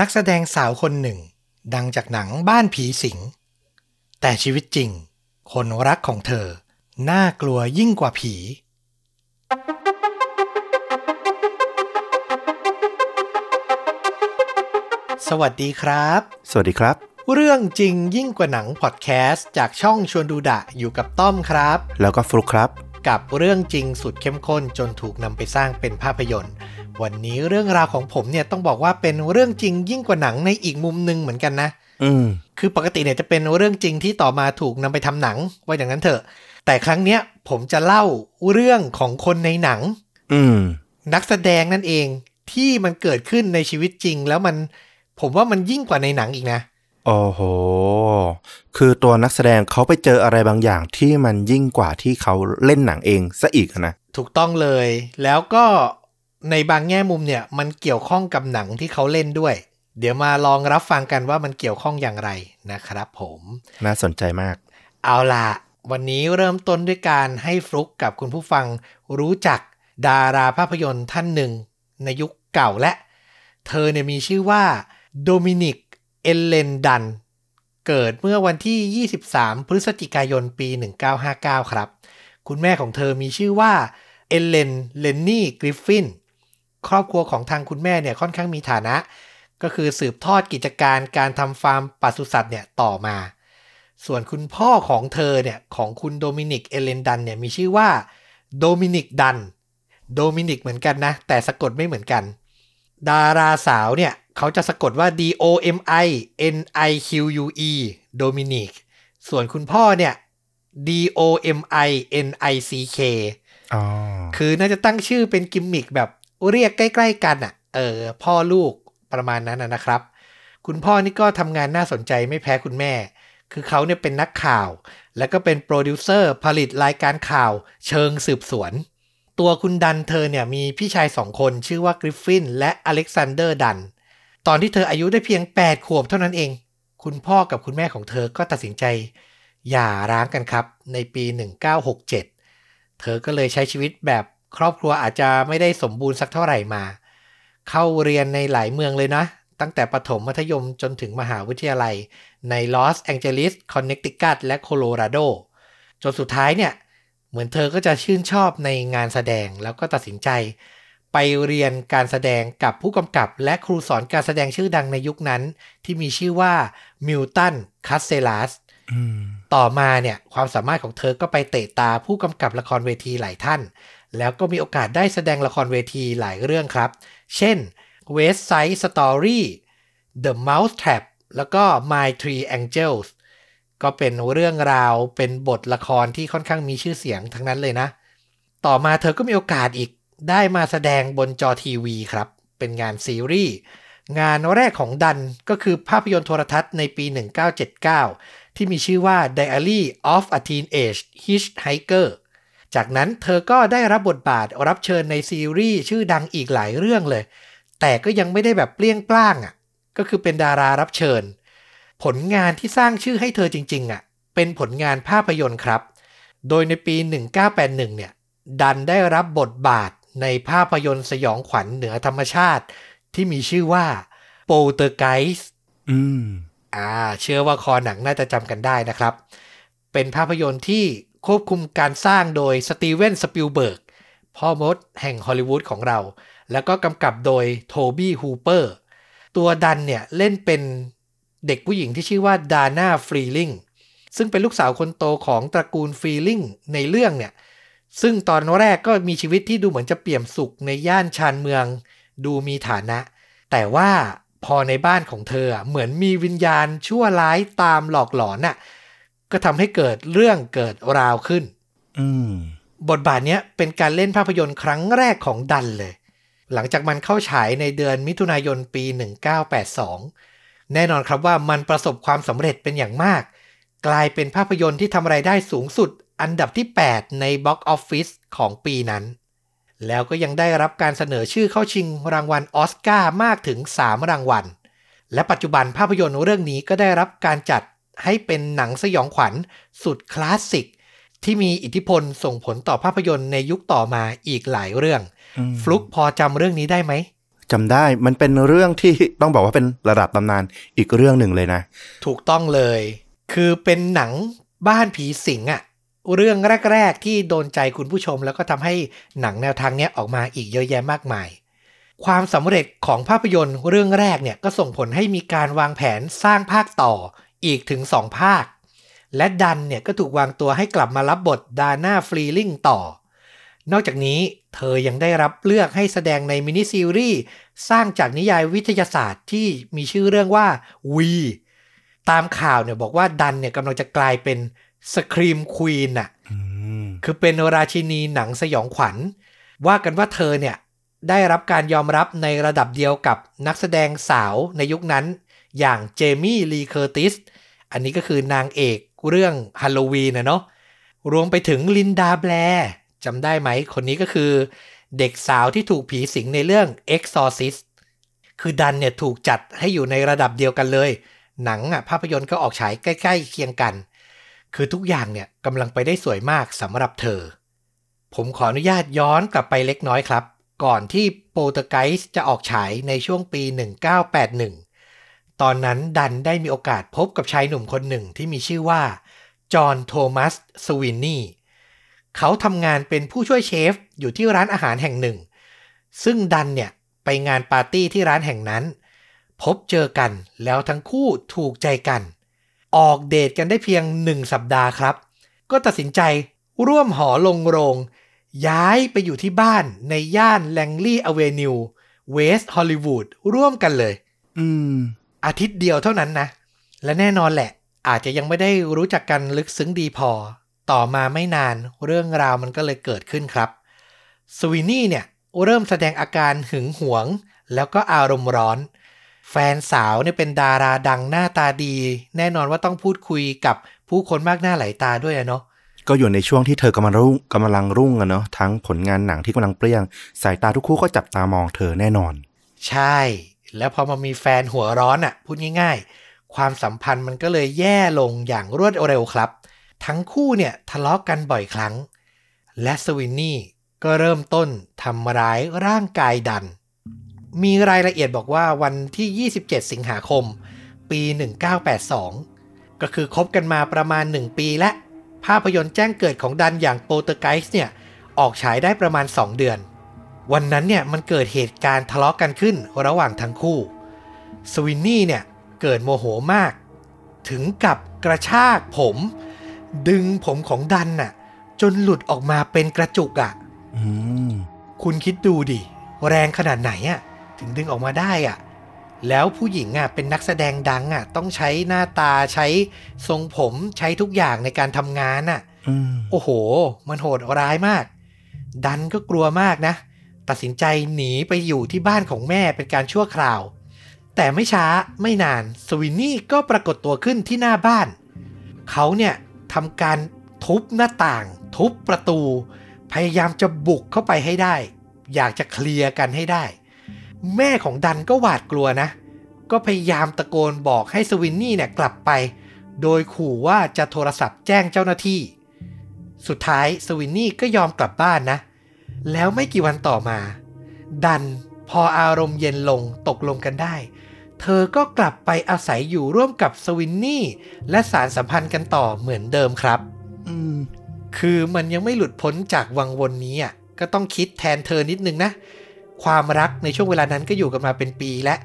นักแสดงสาวคนหนึ่ง ดังจากหนังบ้านผีสิง แต่ชีวิตจริง คนรักของเธอ น่ากลัวยิ่งกว่าผี สวัสดีครับ สวัสดีครับ เรื่องจริงยิ่งกว่าหนังพอดแคสต์จากช่องชวนดูดะอยู่กับต้อมครับ แล้วก็ฟลุกครับ กับเรื่องจริงสุดเข้มข้นจนถูกนำไปสร้างเป็นภาพยนตร์ วันนี้เรื่องราวของผมเนี่ยต้องบอกว่าเป็นเรื่องจริงยิ่งกว่าหนังในอีกมุมหนึ่งเหมือนกันนะอืมคือปกติเนี่ยจะเป็นเรื่องจริงที่ต่อมาถูกนำไปทำหนังว่าอย่างนั้นเถอะ แต่ครั้งเนี้ยผมจะเล่าเรื่องของคนในหนังอืมนักแสดงนั่นเองที่มันเกิดขึ้นในชีวิตจริง แล้วมันผมว่ามันยิ่งกว่าในหนังอีกนะโอ้โห คือตัวนักแสดงเขาไปเจออะไรบางอย่างที่มันยิ่งกว่าที่เขาเล่นหนังเองซะอีกอะนะ ถูกต้องเลย แล้วก็ ในบางแง่มุมเนี่ยมันเกี่ยวข้องกับหนังที่เขาเล่นด้วย เดี๋ยวมาลองรับฟังกันว่ามันเกี่ยวข้องอย่างไรนะครับผม น่าสนใจมาก เอาล่ะ วันนี้เริ่มต้นด้วยการให้ฟลุกกับคุณผู้ฟังรู้จักดาราภาพยนตร์ท่านหนึ่ง ในยุคเก่าและ เธอเนี่ยมีชื่อว่าโดมินิก เอเลนดัน เกิดเมื่อวันที่ 23 พฤศจิกายนปี 1959 ครับ คุณแม่ของเธอมีชื่อว่า เอเลนเลนนี่กริฟฟิน ครอบครัวของทางคุณแม่เนี่ยค่อนข้างมีฐานะ ก็คือสืบทอดกิจการการทำฟาร์มปศุสัตว์เนี่ยต่อมา ส่วนคุณพ่อของเธอเนี่ยของคุณโดมินิกเอเลนดันเนี่ยมีชื่อว่าโดมินิกดันโดมินิกเหมือนกันนะ แต่สะกดไม่เหมือนกัน ดาราสาวเนี่ยเขาจะสะกดว่า D O M I N I Q U E โดมินิกส่วนคุณพ่อเนี่ย D O M I N I C K อ๋อคือน่าจะตั้งชื่อเป็นกิมมิกแบบ เรียกใกล้ ๆ กันอะ เออ พ่อลูกประมาณนั้นนะนะครับ คุณพ่อนี่ก็ทำงานน่าสนใจไม่แพ้คุณแม่ คือเขาเนี่ยเป็นนักข่าว แล้วก็เป็นโปรดิวเซอร์ผลิตรายการข่าวเชิงสืบสวน ตัวคุณดันเธอเนี่ยมีพี่ชายสองคนชื่อว่ากริฟฟินและอเล็กซานเดอร์ดัน ตอนที่เธออายุได้เพียง 8 ขวบเท่านั้นเอง คุณพ่อกับคุณแม่ของเธอก็ตัดสินใจหย่าร้างกันครับในปี 1967 เธอก็เลยใช้ชีวิตแบบ ครอบครัวอาจจะไม่ได้สมบูรณ์สักเท่าไหร่มา เข้าเรียนในหลายเมืองเลยนะ ตั้งแต่ประถมมัธยมจนถึงมหาวิทยาลัย ในลอสแองเจลิสคอนเนคติคัตและโคโลราโดจนสุดท้ายเนี่ยเหมือนเธอก็จะชื่นชอบในงานแสดงแล้วก็ตัดสินใจ ไปเรียนการแสดงกับผู้กำกับ และครูสอนการแสดงชื่อดังในยุคนั้น ที่มีชื่อว่ามิลตันคัสเซลัสอืมต่อมาเนี่ยความสามารถของเธอก็ไปเตะตาผู้กำกับละครเวทีหลายท่าน แล้วก็มีโอกาสได้แสดงละครเวทีหลายเรื่องครับ เช่น West Side Story The Mouse Trap แล้วก็ My Three Angels ก็เป็นเรื่องราวเป็นบทละครที่ค่อนข้างมีชื่อเสียงทั้งนั้นเลยนะ ต่อมาเธอก็มีโอกาสอีกได้มาแสดงบนจอทีวีครับ เป็นงานซีรีส์งานแรกของดันก็คือภาพยนตร์โทรทัศน์ในปี 1979 ที่มีชื่อว่า Diary of a Teenage Hitchhiker จากนั้นเธอก็ได้รับบทบาทรับเชิญในซีรีส์ชื่อดังอีกหลายเรื่องเลย แต่ก็ยังไม่ได้แบบเปรี้ยงปร้างอะ ก็คือเป็นดารารับเชิญ ผลงานที่สร้างชื่อให้เธอจริง ๆอะ เป็นผลงานภาพยนตร์ครับ โดยในปี 1981 เนี่ย ดันได้รับบทบาทในภาพยนตร์สยองขวัญเหนือธรรมชาติ ที่มีชื่อว่า Poltergeist อืม อ่า เชื่อว่าคอหนังน่าจะจำกันได้นะครับ เป็นภาพยนตร์ที่ ควบคุมการสร้างโดยสตีเวนสปิลเบิร์กพ่อมดแห่งฮอลลีวูดของเรา แล้วก็กำกับโดยโทบี้ฮูเปอร์ ตัวดันเนี่ยเล่นเป็นเด็กผู้หญิงที่ชื่อว่าดาน่าฟรีลิงซึ่งเป็นลูกสาวคนโตของตระกูลฟรีลิงในเรื่องเนี่ย ซึ่งตอนแรกก็มีชีวิตที่ดูเหมือนจะเปี่ยมสุขในย่านชานเมือง ดูมีฐานะ แต่ว่าพอในบ้านของเธอเหมือนมีวิญญาณชั่วร้ายตามหลอกหลอนน่ะ ก็ทำให้เกิดเรื่องเกิดราวขึ้นอืมบทบาทเนี้ยเป็นการเล่นภาพยนตร์ครั้งแรกของดันเลย หลังจากมันเข้าฉายในเดือนมิถุนายนปี 1982 แน่นอนครับว่ามันประสบความสำเร็จเป็นอย่างมาก กลายเป็นภาพยนตร์ที่ทำรายได้สูงสุดอันดับที่ 8 ในบ็อกออฟฟิศของปีนั้น แล้วก็ยังได้รับการเสนอชื่อเข้าชิงรางวัลออสการ์มากถึง 3 รางวัล และปัจจุบันภาพยนตร์เรื่องนี้ก็ได้รับการจัด ให้เป็นหนังสยองขวัญสุดคลาสสิก ที่มีอิทธิพลส่งผลต่อภาพยนตร์ในยุคต่อมาอีกหลายเรื่องอืมฟลุกพอจำเรื่องนี้ได้ไหมจำได้มันเป็นเรื่องที่ต้องบอกว่าเป็นระดับตำนานอีกเรื่องหนึ่งเลยนะ ถูกต้องเลย คือเป็นหนังบ้านผีสิงอะเรื่องแรก ๆ ที่โดนใจคุณผู้ชม แล้วก็ทำให้หนังแนวทางเนี้ยออกมาอีกเยอะแยะมากมาย ความสำเร็จของภาพยนตร์เรื่องแรกเนี่ยก็ส่งผลให้มีการวางแผนสร้างภาคต่อ อีกถึง 2 ภาค และดันเนี่ยก็ถูกวางตัวให้กลับมารับบทดาน่าฟรีลิงต่อ นอกจากนี้เธอยังได้รับเลือกให้แสดงในมินิซีรีส์สร้างจากนิยายวิทยาศาสตร์ที่มีชื่อเรื่องว่า V ตามข่าวเนี่ยบอกว่าดันเนี่ยกำลังจะกลายเป็น scream queen อะอืมคือเป็นราชินีหนังสยองขวัญ ว่ากันว่าเธอเนี่ยได้รับการยอมรับในระดับเดียวกับนักแสดงสาวในยุคนั้น อย่างเจมี่ลีเคอร์ติส อันนี้ก็คือนางเอกเรื่องฮัลโลวีนนะเนาะรวมไปถึงลินดาแบร์จำได้ไหม คนนี้ก็คือ เด็กสาวที่ถูกผีสิงในเรื่อง Exorcist คือดันเนี่ยถูกจัดให้อยู่ในระดับเดียวกันเลย หนังอะภาพยนตร์ก็ออกฉายใกล้ ๆ เคียงกัน คือทุกอย่างเนี่ยกำลังไปได้สวยมากสำหรับเธอ ผมขออนุญาตย้อนกลับไปเล็กน้อยครับ ก่อนที่โปรตไกส์จะออกฉายในช่วงปี 1981 ตอนนั้นดันได้มีโอกาสพบกับชายหนุ่มคนหนึ่งที่มีชื่อว่า จอห์นโทมัสสวินนี่ เขาทำงานเป็นผู้ช่วยเชฟอยู่ที่ร้านอาหารแห่งหนึ่ง ซึ่งดันเนี่ยไปงานปาร์ตี้ที่ร้านแห่งนั้น พบเจอกันแล้วทั้งคู่ถูกใจกัน ออกเดทกันได้เพียงหนึ่งสัปดาห์ครับ ก็ตัดสินใจร่วมหอลงโรง ย้ายไปอยู่ที่บ้านในย่านแลงลี่อเวนิวเวสต์ฮอลลีวูดร่วมกันเลย อืม อาทิตย์เดียวเท่านั้นนะ และแน่นอนแหละ อาจจะยังไม่ได้รู้จักกันลึกซึ้งดีพอ ต่อมาไม่นานเรื่องราวมันก็เลยเกิดขึ้นครับ สวินนี่เนี่ยเริ่มแสดงอาการหึงหวง แล้วก็อารมณ์ร้อน แฟนสาวเนี่ยเป็นดาราดังหน้าตาดี แน่นอนว่าต้องพูดคุยกับผู้คนมากหน้าหลายตาด้วยอะเนาะก็อยู่ในช่วงที่เธอกำลังรุ่งกำลังรุ่งอะเนาะทั้งผลงานหนังที่กำลังเปรี้ยง สายตาทุกคู่ก็จับตามองเธอแน่นอน ใช่ แล้วพอมามีแฟนหัวร้อนอะ่ะพูดง่าย ๆ ความสัมพันธ์มันก็เลยแย่ลงอย่างรวดเร็วครับ ทั้งคู่เนี่ยทะเลาะกกันบ่อยครั้ง และสวินนี่ก็เริ่มต้นทำร้ายร่างกายดัน มีรายละเอียดบอกว่าวันที่ 27 สิงหาคม ปี 1982 ก็คือคบกันมาประมาณ 1 ปีและ ภาพยนตร์แจ้งเกิดของดันอย่าง Poltergeist เนี่ย ออกฉายได้ประมาณ 2 เดือน วันนั้นเนี่ยมันเกิดเหตุการณ์ทะเลาะกันขึ้นระหว่างทั้งคู่ สวินนี่เนี่ยเกิดโมโหมาก ถึงกับกระชากผม ดึงผมของดันน่ะ จนหลุดออกมาเป็นกระจุกอะ่ะอืมคุณคิดดูดิ แรงขนาดไหนอะ่ะ ถึงดึงออกมาได้อะ่ะ แล้วผู้หญิงอะเป็นนักแสดงดังอะ ต้องใช้หน้าตาใช้ทรงผมใช้ทุกอย่างในการทำงานอะอืมโอ้โห มันโหดร้ายมาก ดันก็กลัวมากนะ ตัดสินใจหนีไปอยู่ที่บ้านของแม่เป็นการชั่วคราว แต่ไม่ช้าไม่นานสวินนี่ก็ปรากฏตัวขึ้นที่หน้าบ้าน เขาเนี่ยทำการทุบหน้าต่าง ทุบประตู พยายามจะบุกเข้าไปให้ได้ อยากจะเคลียร์กันให้ได้ แม่ของดันก็หวาดกลัวนะ ก็พยายามตะโกนบอกให้สวินนี่เนี่ยกลับไป โดยขู่ว่าจะโทรศัพท์แจ้งเจ้าหน้าที่ สุดท้ายสวินนี่ก็ยอมกลับบ้านนะ แล้วไม่กี่วันต่อมา ดันพออารมณ์เย็นลงตกลงกันได้ เธอก็กลับไปอาศัยอยู่ร่วมกับสวินนี่ และสารสัมพันธ์กันต่อเหมือนเดิมครับ อืม คือมันยังไม่หลุดพ้นจากวังวนนี้อะก็ต้องคิดแทนเธอนิดนึงนะ ความรักในช่วงเวลานั้นก็อยู่กันมาเป็นปีและ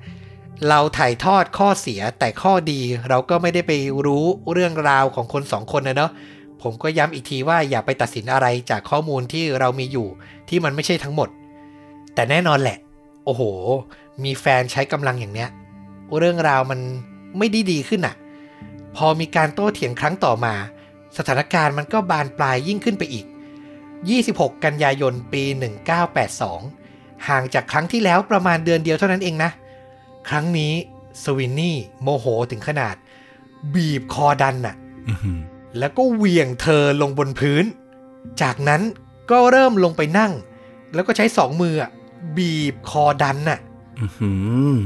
เราถ่ายทอดข้อเสียแต่ข้อดีเราก็ไม่ได้ไปรู้เรื่องราวของคนสองคนนะเนาะ ผมก็ย้ำอีกทีว่าอย่าไปตัดสินอะไรจากข้อมูลที่เรามีอยู่ที่มันไม่ใช่ทั้งหมด แต่แน่นอนแหละ โอ้โห มีแฟนใช้กำลังอย่างเนี้ย เรื่องราวมันไม่ดีดีขึ้นอะพอมีการโต้เถียงครั้งต่อมา สถานการณ์มันก็บานปลายยิ่งขึ้นไปอีก 26 กันยายนปี 1982 ห่างจากครั้งที่แล้วประมาณเดือนเดียวเท่านั้นเองนะ ครั้งนี้สวินนี่โมโหถึงขนาด บีบคอดันน่ะ แล้วก็เหวี่ยงเธอลงบนพื้น จากนั้นก็เริ่มลงไปนั่ง แล้วก็ใช้สองมืออะบีบคอดันน่ะอืม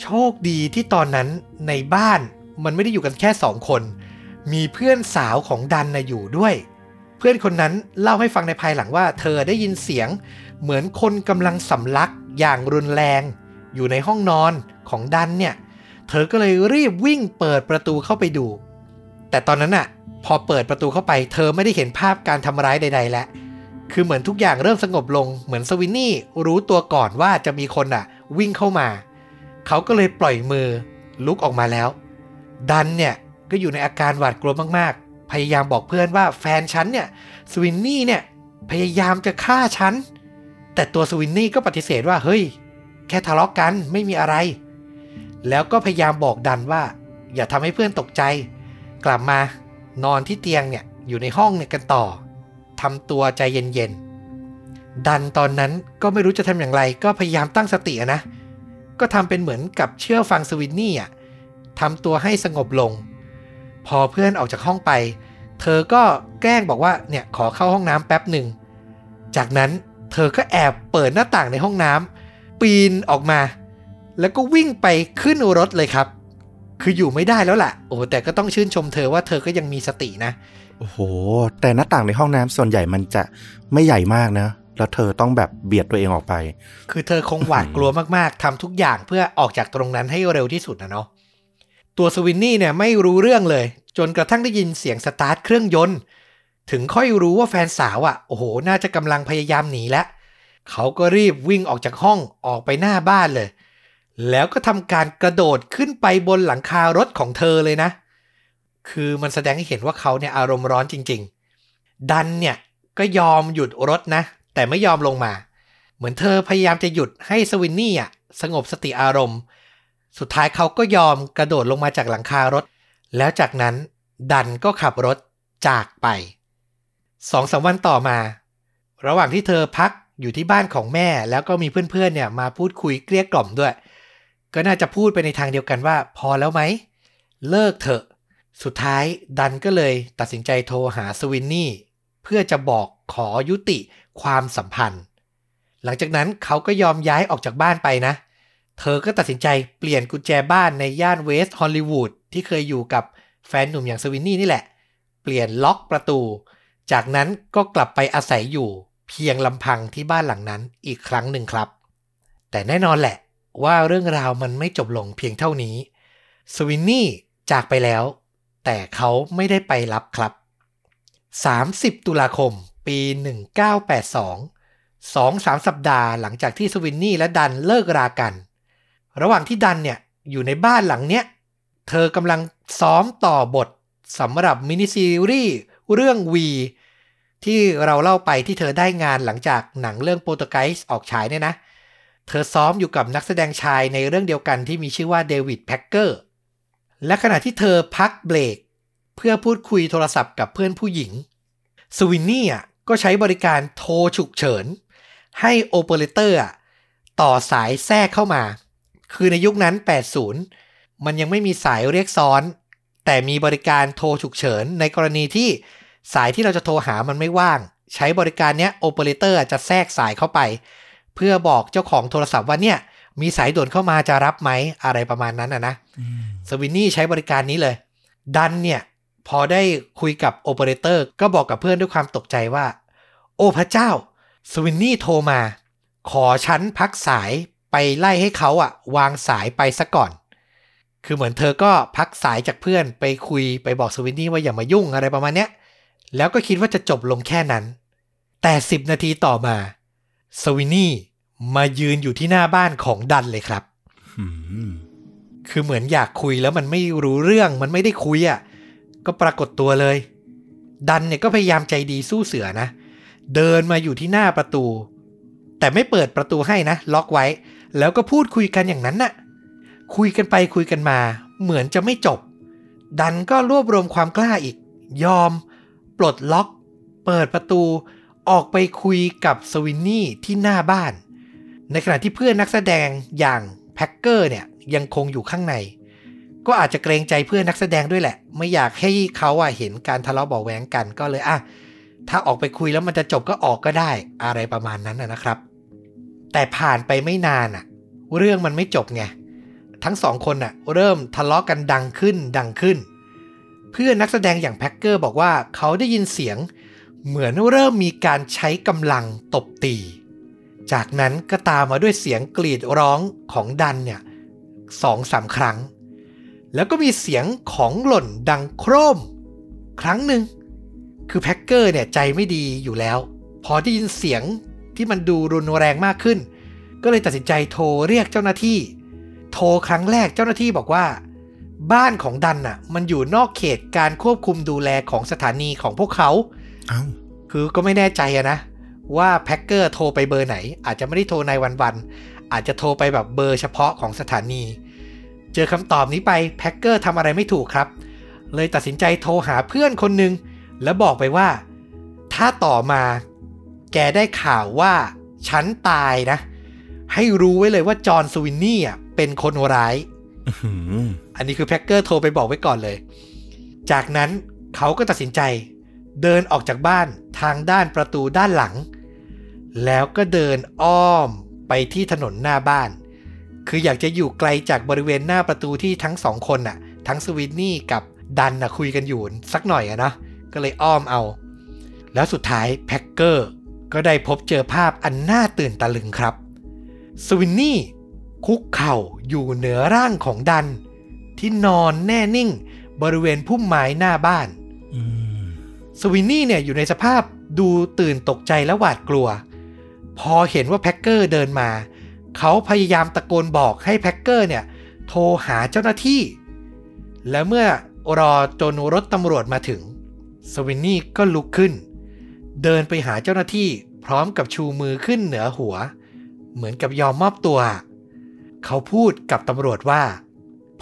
โชคดีที่ตอนนั้นในบ้านมันไม่ได้อยู่กันแค่สองคน มีเพื่อนสาวของดันนะอยู่ด้วย เพื่อนคนนั้นเล่าให้ฟังในภายหลังว่า เธอได้ยินเสียง เหมือนคนกำลังสำลักอย่างรุนแรง อยู่ในห้องนอนของดันเนี่ย เธอก็เลยรีบวิ่งเปิดประตูเข้าไปดู แต่ตอนนั้นอะ พอเปิดประตูเข้าไปเธอไม่ได้เห็นภาพการทำร้ายใด ๆ แล้ว คือเหมือนทุกอย่างเริ่มสงบลง เหมือนสวินนี่รู้ตัวก่อนว่าจะมีคนอะวิ่งเข้ามา เขาก็เลยปล่อยมือลุกออกมาแล้ว ดันเนี่ยก็อยู่ในอาการหวาดกลัวมากๆ พยายามบอกเพื่อนว่าแฟนฉันเนี่ยสวินนี่เนี่ยพยายามจะฆ่าฉัน แต่ตัวสวินนี่ก็ปฏิเสธว่าเฮ้ย แค่ทะเลาะกกันไม่มีอะไร แล้วก็พยายามบอกดันว่า อย่าทำให้เพื่อนตกใจ กลับมา นอนที่เตียงเนี่ยอยู่ในห้องเนี่ยกันต่อทำตัวใจเย็นๆ ดันตอนนั้นก็ไม่รู้จะทำอย่างไร ก็พยายามตั้งสตินะ ก็ทำเป็นเหมือนกับเชื่อฟังสวินนี่อะทำตัวให้สงบลง พอเพื่อนออกจากห้องไป เธอก็แกล้งบอกว่าเนี่ยขอเข้าห้องน้ำแป๊บหนึ่ง จากนั้นเธอก็แอบเปิดหน้าต่างในห้องน้ำปีนออกมา แล้วก็วิ่งไปขึ้นรถเลยครับ คืออยู่ไม่ได้แล้วล่ะโอ้แต่ก็ต้องชื่นชมเธอว่าเธอก็ยังมีสตินะ โอ้โห แต่หน้าต่างในห้องน้ำส่วนใหญ่มันจะไม่ใหญ่มากนะ แล้วเธอต้องแบบเบียดตัวเองออกไป คือเธอคงหวาดกลัวมากๆทำทุกอย่างเพื่อออกจากตรงนั้นให้เร็วที่สุดนะเนาะ ตัวสวินนี่เนี่ยไม่รู้เรื่องเลย จนกระทั่งได้ยินเสียงสตาร์ทเครื่องยนต์ ถึงค่อยรู้ว่าแฟนสาวอะ่ะ โอ้โห น่าจะกำลังพยายามหนีแล้ว เขาก็รีบวิ่งออกจากห้องออกไปหน้าบ้านเลย แล้วก็ทำการกระโดดขึ้นไปบนหลังคารถของเธอเลยนะ คือมันแสดงให้เห็นว่าเขาเนี่ยอารมณ์ร้อนจริง ๆ ดันเนี่ยก็ยอมหยุดรถนะ แต่ไม่ยอมลงมา เหมือนเธอพยายามจะหยุดให้สวินนี่อะสงบสติอารมณ์ สุดท้ายเขาก็ยอมกระโดดลงมาจากหลังคารถ แล้วจากนั้นดันก็ขับรถจากไปสองสามวันต่อมา ระหว่างที่เธอพักอยู่ที่บ้านของแม่แล้วก็มีเพื่อนๆเนี่ยมาพูดคุยเกลี้ยกล่อมด้วย ก็น่าจะพูดไปในทางเดียวกันว่า พอแล้วไหม เลิกเถอะ สุดท้ายดันก็เลยตัดสินใจโทรหาสวินนี่ เพื่อจะบอกขอยุติความสัมพันธ์ หลังจากนั้นเขาก็ยอมย้ายออกจากบ้านไปนะ เธอก็ตัดสินใจเปลี่ยนกุญแจบ้านในย่านเวสต์ฮอลลีวูดที่เคยอยู่กับแฟนหนุ่มอย่างสวินนี่นี่แหละ เปลี่ยนล็อกประตู จากนั้นก็กลับไปอาศัยอยู่เพียงลำพังที่บ้านหลังนั้นอีกครั้งหนึ่งครับ แต่แน่นอนแหละ ว่าเรื่องราวมันไม่จบลงเพียงเท่านี้ สวินนี่จากไปแล้ว แต่เขาไม่ได้ไปรับครับ 30 ตุลาคม ปี 1982สองสามสัปดาห์หลังจากที่สวินนี่และดันเลิกรากัน ระหว่างที่ดันเนี่ยอยู่ในบ้านหลังเนี้ย เธอกำลังซ้อมต่อบทสำหรับมินิซีรีส์เรื่องวีที่เราเล่าไปที่เธอได้งานหลังจากหนังเรื่องโปรโตไกส์ออกฉายเนี่ยนะ เธอซ้อมอยู่กับนักแสดงชายในเรื่องเดียวกันที่มีชื่อว่าเดวิดแพ็กเกอร์และขณะที่เธอพักเบรก เพื่อพูดคุยโทรศัพท์กับเพื่อนผู้หญิงสวินนี่อะก็ใช้บริการโทรฉุกเฉิน ให้โอเปอเรเตอร์อะต่อสายแทรกเข้ามา คือในยุคนั้น 80 มันยังไม่มีสายเรียกซ้อน แต่มีบริการโทรฉุกเฉิน ในกรณีที่สายที่เราจะโทรหามันไม่ว่าง ใช้บริการเนี้ยโอเปอเรเตอร์จะแทรกสายเข้าไป เพื่อบอกเจ้าของโทรศัพท์ว่าเนี่ย มีสายด่วนเข้ามาจะรับไหมอะไรประมาณนั้นนะนะสวินนี่ใช้บริการนี้เลย ดันเนี่ย พอได้คุยกับโอเปอเรเตอร์ก็บอกกับเพื่อนด้วยความตกใจว่า โอ้พระเจ้า สวินนี่โทรมา ขอฉันพักสายไปไล่ให้เขาอะวางสายไปซะก่อน คือเหมือนเธอก็พักสายจากเพื่อนไปคุยไปบอกสวินนี่ว่าอย่ามายุ่งอะไรประมาณเนี้ยแล้วก็คิดว่าจะจบลงแค่นั้น แต่สิบนาทีต่อมา สวินนี่มายืนอยู่ที่หน้าบ้านของดันเลยครับอืมคือเหมือนอยากคุยแล้วมันไม่รู้เรื่องมันไม่ได้คุยอะ่ะ ก็ปรากฏตัวเลย ดันเนี่ยก็พยายามใจดีสู้เสือนะ เดินมาอยู่ที่หน้าประตู แต่ไม่เปิดประตูให้นะ ล็อกไว้ แล้วก็พูดคุยกันอย่างนั้นน่ะ คุยกันไปคุยกันมา เหมือนจะไม่จบ ดันก็รวบรวมความกล้าอีก ยอม ปลดล็อก เปิดประตู ออกไปคุยกับสวินนี่ที่หน้าบ้าน ในขณะที่เพื่อนนักแสดงอย่างแพ็กเกอร์เนี่ยยังคงอยู่ข้างใน ก็อาจจะเกรงใจเพื่อนนักแสดงด้วยแหละ ไม่อยากให้เขาอะเห็นการทะเลาะเบาะแวงกันก็เลยอะถ้าออกไปคุยแล้วมันจะจบก็ออกก็ได้อะไรประมาณนั้นนะนะครับ แต่ผ่านไปไม่นานอะเรื่องมันไม่จบไงทั้งสองคนอะเริ่มทะเลาะกันดังขึ้นดังขึ้น เพื่อนนักแสดงอย่างแพ็กเกอร์บอกว่าเขาได้ยินเสียง เหมือนเริ่มมีการใช้กำลังตบตี จากนั้นก็ตามมาด้วยเสียงกรีดร้องของดันเนี่ยสองสามครั้ง แล้วก็มีเสียงของหล่นดังโครม ครั้งหนึ่ง คือแพ็กเกอร์เนี่ยใจไม่ดีอยู่แล้ว พอได้ยินเสียงที่มันดูรุนแรงมากขึ้น ก็เลยตัดสินใจโทรเรียกเจ้าหน้าที่ โทรครั้งแรกเจ้าหน้าที่บอกว่า บ้านของดันน่ะมันอยู่นอกเขตการควบคุมดูแลของสถานีของพวกเขาเอ้าคือก็ไม่แน่ใจอะนะ ว่าแพ็กเกอร์โทรไปเบอร์ไหน อาจจะไม่ได้โทรในวันวันๆอาจจะโทรไปแบบเบอร์เฉพาะของสถานี เจอคำตอบนี้ไปแพ็กเกอร์ทำอะไรไม่ถูกครับ เลยตัดสินใจโทรหาเพื่อนคนหนึ่งแล้วบอกไปว่า ถ้าต่อมาแกได้ข่าวว่าฉันตายนะ ให้รู้ไว้เลยว่าจอห์นสวินนี่อะเป็นคนร้ายอื้อหืออันนี้คือแพ็กเกอร์โทรไปบอกไว้ก่อนเลย จากนั้นเขาก็ตัดสินใจ เดินออกจากบ้านทางด้านประตูด้านหลัง แล้วก็เดินอ้อมไปที่ถนนหน้าบ้าน คืออยากจะอยู่ไกลจากบริเวณหน้าประตูที่ทั้งสองคนน่ะ ทั้งสวินนี่กับดันน่ะคุยกันอยู่สักหน่อยอะนะ ก็เลยอ้อมเอา แล้วสุดท้ายแพ็กเกอร์ก็ได้พบเจอภาพอันน่าตื่นตะลึงครับ สวินนี่คุกเข่าอยู่เหนือร่างของดัน ที่นอนแน่นิ่งบริเวณพุ่มไม้หน้าบ้าน อืม สวินนี่เนี่ยอยู่ในสภาพดูตื่นตกใจและหวาดกลัว พอเห็นว่าแพ็กเกอร์เดินมา เขาพยายามตะโกนบอกให้แพ็กเกอร์เนี่ยโทรหาเจ้าหน้าที่ และเมื่อรอจนรถตำรวจมาถึง สวินนี่ก็ลุกขึ้น เดินไปหาเจ้าหน้าที่พร้อมกับชูมือขึ้นเหนือหัว เหมือนกับยอมมอบตัว เขาพูดกับตำรวจว่า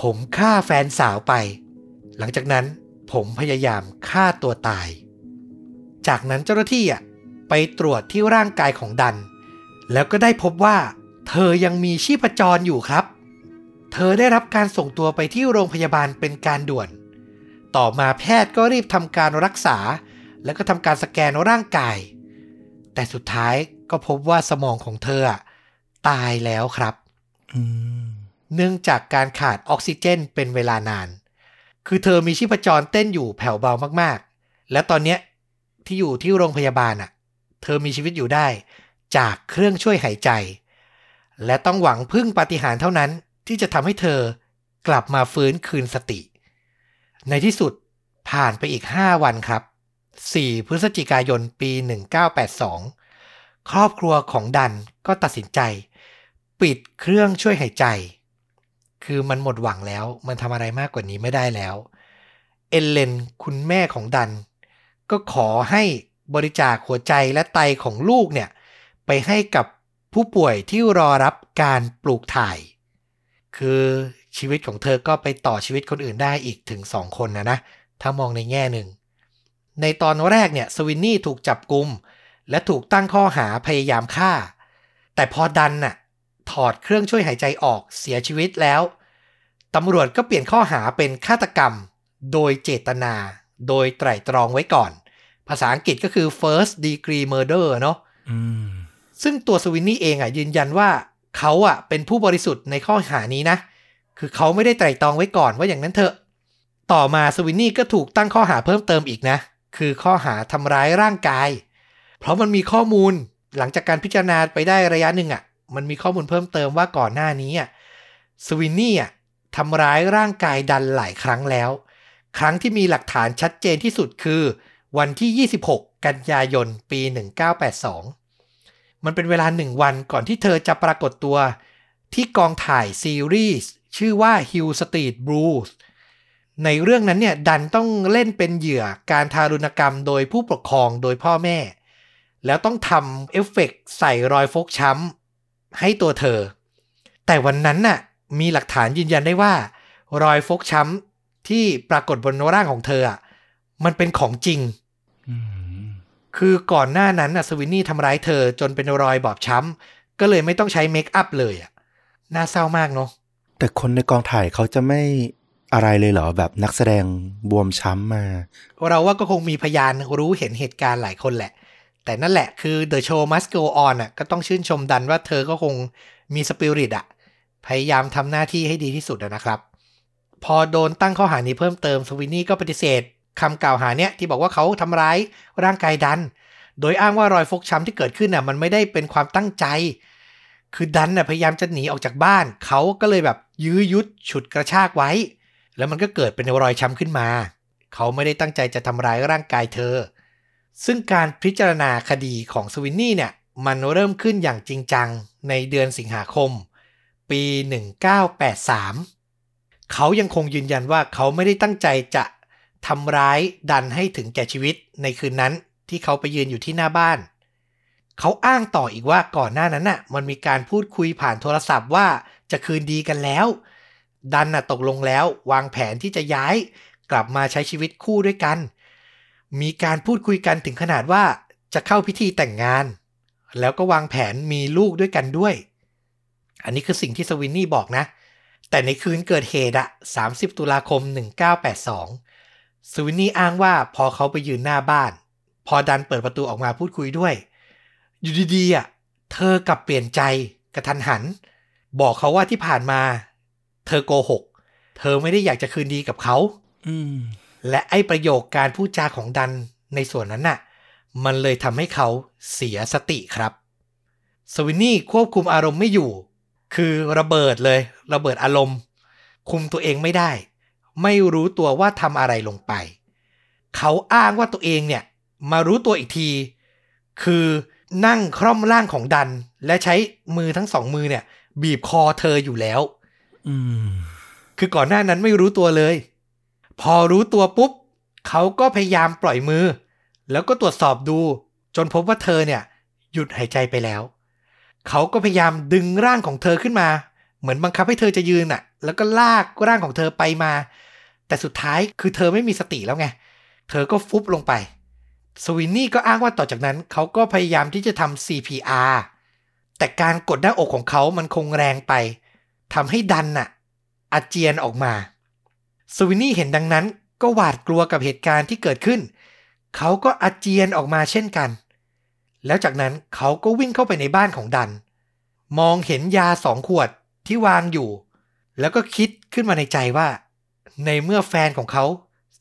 ผมฆ่าแฟนสาวไป หลังจากนั้น ผมพยายามฆ่าตัวตาย จากนั้นเจ้าหน้าที่อะไปตรวจที่ร่างกายของดัน แล้วก็ได้พบว่า เธอยังมีชีพจรอยู่ครับ เธอได้รับการส่งตัวไปที่โรงพยาบาลเป็นการด่วน ต่อมาแพทย์ก็รีบทำการรักษา แล้วก็ทำการสแกนร่างกาย แต่สุดท้ายก็พบว่าสมองของเธออะตายแล้วครับอืมเนื่องจากการขาดออกซิเจนเป็นเวลานาน คือเธอมีชีพจรเต้นอยู่แผ่วเบามากๆ และตอนเนี้ยที่อยู่ที่โรงพยาบาลอะ เธอมีชีวิตอยู่ได้ จากเครื่องช่วยหายใจ และต้องหวังพึ่งปาฏิหาริย์เท่านั้นที่จะทำให้เธอกลับมาฟื้นคืนสติ ในที่สุดผ่านไปอีก 5 วันครับ 4 พฤศจิกายนปี 1982 ครอบครัวของดันก็ตัดสินใจ ปิดเครื่องช่วยหายใจ คือมันหมดหวังแล้ว มันทำอะไรมากกว่านี้ไม่ได้แล้ว เอเลนคุณแม่ของดัน ก็ขอให้บริจาคหัวใจและไตของลูกเนี่ย ไปให้กับผู้ป่วยที่รอรับการปลูกถ่าย คือชีวิตของเธอก็ไปต่อชีวิตคนอื่นได้อีกถึงสองคนนะนะ ถ้ามองในแง่หนึ่ง ในตอนแรกเนี่ยสวินนี่ถูกจับกุม และถูกตั้งข้อหาพยายามฆ่า แต่พอดันน่ะ ถอดเครื่องช่วยหายใจออกเสียชีวิตแล้วตำรวจก็เปลี่ยนข้อหาเป็นฆาตกรรม โดยเจตนา โดยไตร่ตรองไว้ก่อน ภาษาอังกฤษก็คือ first degree murder เนาะอืมซึ่งตัวสวินนี่เองอะยืนยันว่าเขาอะเป็นผู้บริสุทธิ์ในข้อหานี้นะ คือเขาไม่ได้ไตร่ตรองไว้ก่อนว่าอย่างนั้นเถอะ ต่อมาสวินนี่ก็ถูกตั้งข้อหาเพิ่มเติมอีกนะ คือข้อหาทำร้ายร่างกาย เพราะมันมีข้อมูลหลังจากการพิจารณาไปได้ระยะหนึ่งอะ มันมีข้อมูลเพิ่มเติมว่าก่อนหน้านี้อะสวินนี่อะทำร้ายร่างกายดันหลายครั้งแล้ว ครั้งที่มีหลักฐานชัดเจนที่สุดคือ วันที่ 26 กันยายน ปี 1982 มันเป็นเวลาหนึ่งวันก่อนที่เธอจะปรากฏตัว ที่กองถ่ายซีรีส์ชื่อว่า Hill Street Blues ในเรื่องนั้นเนี่ยดันต้องเล่นเป็นเหยื่อการทารุณกรรมโดยผู้ปกครองโดยพ่อแม่ แล้วต้องทำเอฟเฟกต์ใส่รอยฟกช้ำ ให้ตัวเธอ แต่วันนั้นน่ะมีหลักฐานยืนยันได้ว่า รอยฟกช้ำที่ปรากฏบนร่างของเธออะมันเป็นของจริงอืมคือก่อนหน้านั้นน่ะสวินนี่ทำร้ายเธอจนเป็นรอยบอบช้ำก็เลยไม่ต้องใช้เมคอัพเลยอะน่าเศร้ามากเนาะแต่คนในกองถ่ายเขาจะไม่อะไรเลยเหรอแบบนักแสดงบวมช้ำมา เราว่าก็คงมีพยานรู้เห็นเหตุการณ์หลายคนแหละ แต่นั่นแหละคือ The Show Must Go On อะก็ต้องชื่นชมดันว่าเธอก็คงมีสปิริตอะ พยายามทำหน้าที่ให้ดีที่สุดนะครับ พอโดนตั้งข้อหานี้เพิ่มเติมสวินนี่ก็ปฏิเสธคำกล่าวหาเนี้ยที่บอกว่าเขาทำร้ายร่างกายดัน โดยอ้างว่ารอยฟกช้ำที่เกิดขึ้นน่ะมันไม่ได้เป็นความตั้งใจ คือดันน่ะพยายามจะหนีออกจากบ้าน เขาก็เลยแบบยื้อยุดฉุดกระชากไว้ แล้วมันก็เกิดเป็นรอยช้ำขึ้นมา เขาไม่ได้ตั้งใจจะทำร้ายร่างกายเธอ ซึ่งการพิจารณาคดีของสวินนี่เนี่ยมันเริ่มขึ้นอย่างจริงจังในเดือนสิงหาคม ปี 1983 เขายังคงยืนยันว่าเขาไม่ได้ตั้งใจจะทำร้ายดันให้ถึงแก่ชีวิตในคืนนั้นที่เขาไปยืนอยู่ที่หน้าบ้าน เขาอ้างต่ออีกว่าก่อนหน้านั้นน่ะมันมีการพูดคุยผ่านโทรศัพท์ว่าจะคืนดีกันแล้ว ดันน่ะตกลงแล้ววางแผนที่จะย้ายกลับมาใช้ชีวิตคู่ด้วยกัน มีการพูดคุยกันถึงขนาดว่าจะเข้าพิธีแต่งงาน แล้วก็วางแผนมีลูกด้วยกันด้วย อันนี้คือสิ่งที่สวินนี่บอกนะ แต่ในคืนเกิดเหตุอะ30 ตุลาคม 1982 สวินนี่อ้างว่าพอเขาไปยืนหน้าบ้าน พอดันเปิดประตูออกมาพูดคุยด้วย อยู่ดีๆอะเธอกลับเปลี่ยนใจกระทันหัน บอกเขาว่าที่ผ่านมา เธอโกหก เธอไม่ได้อยากจะคืนดีกับเขา อืม และไอ้ประโยคการพูดจาของดันในส่วนนั้นน่ะ มันเลยทำให้เขาเสียสติครับ สวินนี่ควบคุมอารมณ์ไม่อยู่ คือระเบิดเลย ระเบิดอารมณ์ คุมตัวเองไม่ได้ ไม่รู้ตัวว่าทำอะไรลงไป เขาอ้างว่าตัวเองเนี่ย มารู้ตัวอีกที คือนั่งคร่อมร่างของดัน และใช้มือทั้งสองมือเนี่ย บีบคอเธออยู่แล้วอืมคือก่อนหน้านั้นไม่รู้ตัวเลย พอรู้ตัวปุ๊บเขาก็พยายามปล่อยมือ แล้วก็ตรวจสอบดู จนพบว่าเธอเนี่ยหยุดหายใจไปแล้ว เขาก็พยายามดึงร่างของเธอขึ้นมา เหมือนบังคับให้เธอจะยืนน่ะ แล้วก็ลากร่างของเธอไปมา แต่สุดท้ายคือเธอไม่มีสติแล้วไง เธอก็ฟุบลงไป สวินนี่ก็อ้างว่าต่อจากนั้น เขาก็พยายามที่จะทำ CPR แต่การกดหน้าอกของเขามันคงแรงไปทำให้ดันน่ะ อาเจียนออกมา สวินนี่เห็นดังนั้นก็หวาดกลัวกับเหตุการณ์ที่เกิดขึ้น เขาก็อาเจียนออกมาเช่นกัน แล้วจากนั้นเขาก็วิ่งเข้าไปในบ้านของดัน มองเห็นยาสองขวดที่วางอยู่ แล้วก็คิดขึ้นมาในใจว่า ในเมื่อแฟนของเขา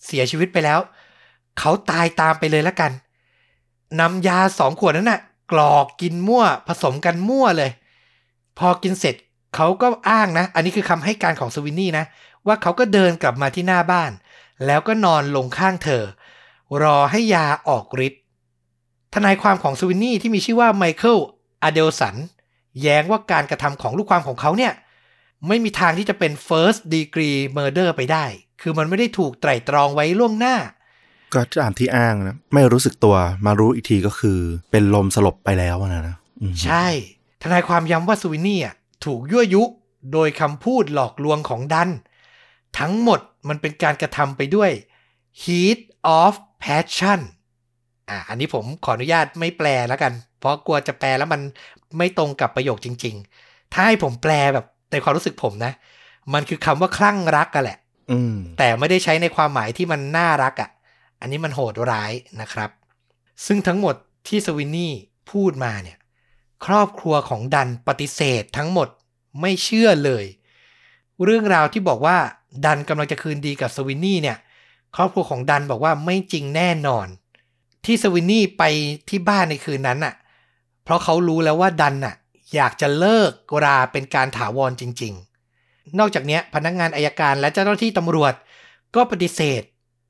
เสียชีวิตไปแล้ว เขาตายตามไปเลยละกันนำยาสองขวดนั้นน่ะกรอกกินมั่วผสมกันมั่วเลย พอกินเสร็จ เขาก็อ้างนะ อันนี้คือคำให้การของสวินนี่นะ ว่าเขาก็เดินกลับมาที่หน้าบ้าน แล้วก็นอนลงข้างเธอ รอให้ยาออกฤทธิ์ทนายความของสวินนี่ที่มีชื่อว่าไมเคิลอเดลสันแย้งว่าการกระทำของลูกความของเขาเนี่ยไม่มีทางที่จะเป็น first degree murder ไปได้ คือมันไม่ได้ถูกไตร่ตรองไว้ล่วงหน้า ก็ตามที่อ้างนะ ไม่รู้สึกตัวมารู้อีกทีก็คือ เป็นลมสลบไปแล้วนะนะอืมใช่ ทนายความย้ำว่าสวินนี่อะ ถูกยั่วยุโดยคำพูดหลอกลวงของดัน ทั้งหมดมันเป็นการกระทำไปด้วย heat of passion อะอันนี้ผมขออนุญาตไม่แปลแล้วกัน เพราะกลัวจะแปลแล้วมันไม่ตรงกับประโยคจริง ๆ ถ้าให้ผมแปลแบบในความรู้สึกผมนะ มันคือคำว่าคลั่งรักกันแหละอืมแต่ไม่ได้ใช้ในความหมายที่มันน่ารักอะ่ะ อันนี้มันโหดร้ายนะครับ ซึ่งทั้งหมดที่สวินนี่พูดมาเนี่ย ครอบครัวของดันปฏิเสธทั้งหมดไม่เชื่อเลย เรื่องราวที่บอกว่าดันกำลังจะคืนดีกับสวินนี่เนี่ย ครอบครัวของดันบอกว่าไม่จริงแน่นอน ที่สวินนี่ไปที่บ้านในคืนนั้นน่ะ เพราะเขารู้แล้วว่าดันน่ะอยากจะเลิกกราเป็นการถาวรจริง ๆ นอกจากนี้พนักงานอายการและเจ้าหน้าที่ตำรวจ ก็ปฏิเสธ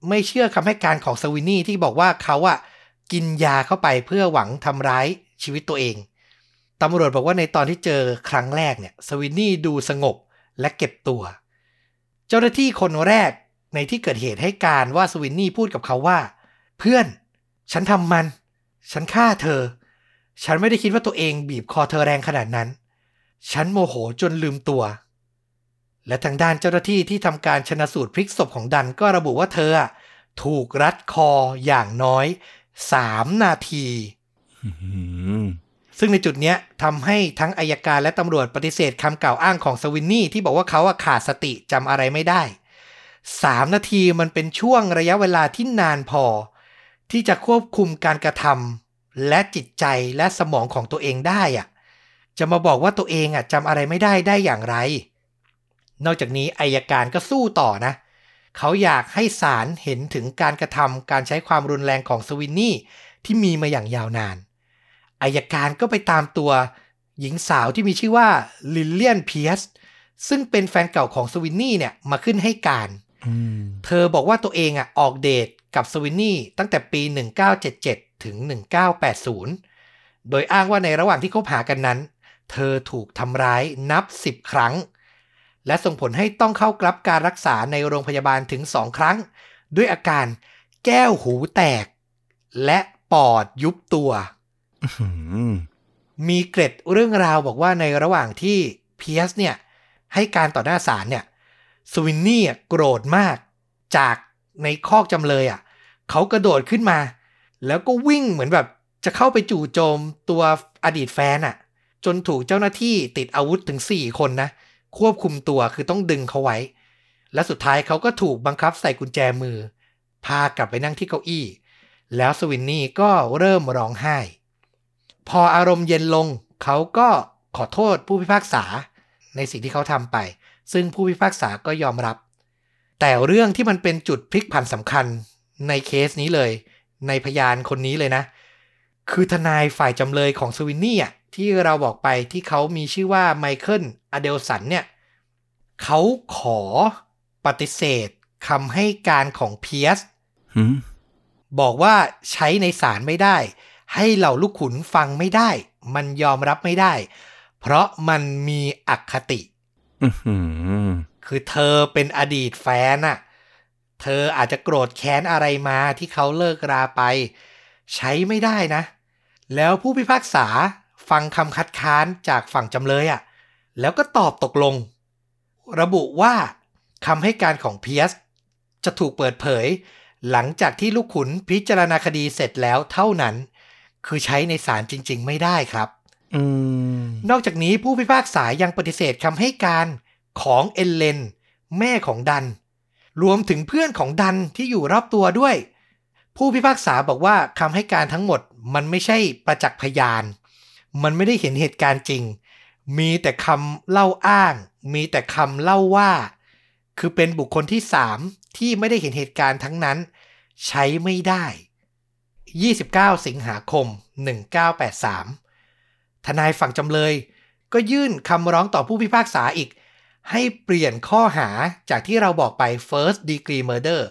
ไม่เชื่อคำให้การของสวินนี่ที่บอกว่าเขาอะกินยาเข้าไปเพื่อหวังทำร้ายชีวิตตัวเอง ตำรวจบอกว่าในตอนที่เจอครั้งแรกเนี่ยสวินนี่ดูสงบและเก็บตัว เจ้าหน้าที่คนแรกในที่เกิดเหตุให้การว่าสวินนี่พูดกับเขาว่า เพื่อน ฉันทำมัน ฉันฆ่าเธอ ฉันไม่ได้คิดว่าตัวเองบีบคอเธอแรงขนาดนั้น ฉันโมโหจนลืมตัว และทางด้านเจ้าหน้าที่ที่ทำการชนะสูตรพลิกศพของดันก็ระบุว่าเธอถูกรัดคออย่างน้อย3นาที ซึ่งในจุดนี้ทำให้ทั้งอายการและตำรวจปฏิเสธคำกล่าวอ้างของสวินนี่ที่บอกว่าเขาขาดสติจำอะไรไม่ได้ 3 นาทีมันเป็นช่วงระยะเวลาที่นานพอ ที่จะควบคุมการกระทำและจิตใจและสมองของตัวเองได้อะจะมาบอกว่าตัวเองอะจำอะไรไม่ได้ได้อย่างไร นอกจากนี้อายการก็สู้ต่อนะ เขาอยากให้ศาลเห็นถึงการกระทำการใช้ความรุนแรงของสวินนี่ที่มีมาอย่างยาวนาน อายการก็ไปตามตัว หญิงสาวที่มีชื่อว่าลิลเลียนเพียสซึ่งเป็นแฟนเก่าของสวินนี่เนี่ยมาขึ้นให้การอืมเธอบอกว่าตัวเองอะออกเดทกับสวินนี่ตั้งแต่ปี 1977 ถึง 1980 โดยอ้างว่าในระหว่างที่คบหากันนั้น เธอถูกทำร้ายนับ 10 ครั้ง และส่งผลให้ต้องเข้ารับการรักษาในโรงพยาบาลถึง2ครั้ง ด้วยอาการแก้วหูแตก และปอดยุบตัวอื มีเกร็ดเรื่องราวบอกว่าในระหว่างที่เพียสเนี่ย ให้การต่อหน้าศาลเนี่ยสวินนี่อะโกรธมาก จากในคอกจำเลยอะเขากระโดดขึ้นมา แล้วก็วิ่งเหมือนแบบจะเข้าไปจู่โจมตัวอดีตแฟนอะ จนถูกเจ้าหน้าที่ติดอาวุธถึง 4 คนนะ ควบคุมตัวคือต้องดึงเขาไว้ และสุดท้ายเขาก็ถูกบังคับใส่กุญแจมือ พากลับไปนั่งที่เก้าอี้ แล้วสวินนี่ก็เริ่มร้องไห้ พออารมณ์เย็นลง เขาก็ขอโทษผู้พิพากษา ในสิ่งที่เขาทำไป ซึ่งผู้พิพากษาก็ยอมรับ แต่เรื่องที่มันเป็นจุดพลิกผันสำคัญในเคสนี้เลย ในพยานคนนี้เลยนะ คือทนายฝ่ายจำเลยของสวินนี่อะที่เราบอกไปที่เขามีชื่อว่าไมเคิลอเดลสันเนี่ยเขาขอปฏิเสธคำให้การของเพียสหืมบอกว่าใช้ในศาลไม่ได้ ให้เหล่าลูกขุนฟังไม่ได้ มันยอมรับไม่ได้ เพราะมันมีอคติอื้อหือคือเธอเป็นอดีตแฟนน่ะ เธออาจจะโกรธแค้นอะไรมาที่เขาเลิกราไป ใช้ไม่ได้นะ แล้วผู้พิพากษาฟังคำคัดค้านจากฝั่งจำเลยอะ่ะ แล้วก็ตอบตกลง ระบุว่าคำให้การของเพียสจะถูกเปิดเผย หลังจากที่ลูกขุนพิจารณาคดีเสร็จแล้วเท่านั้น คือใช้ในศาลจริง ๆ ไม่ได้ครับอืมนอกจากนี้ผู้พิพากษายังปฏิเสธคำให้การของเอลเลน แม่ของดัน รวมถึงเพื่อนของดันที่อยู่รอบตัวด้วย ผู้พิพากษาบอกว่าคำให้การทั้งหมดมันไม่ใช่ประจักษ์พยาน มันไม่ได้เห็นเหตุการณ์จริง มีแต่คำเล่าอ้าง มีแต่คำเล่าว่า คือเป็นบุคคลที่สามที่ไม่ได้เห็นเหตุการณ์ทั้งนั้น ใช้ไม่ได้ 29 สิงหาคม 1983 ทนายฝั่งจำเลย ก็ยื่นคำร้องต่อผู้พิพากษาอีก ให้เปลี่ยนข้อหาจากที่เราบอกไป first degree murder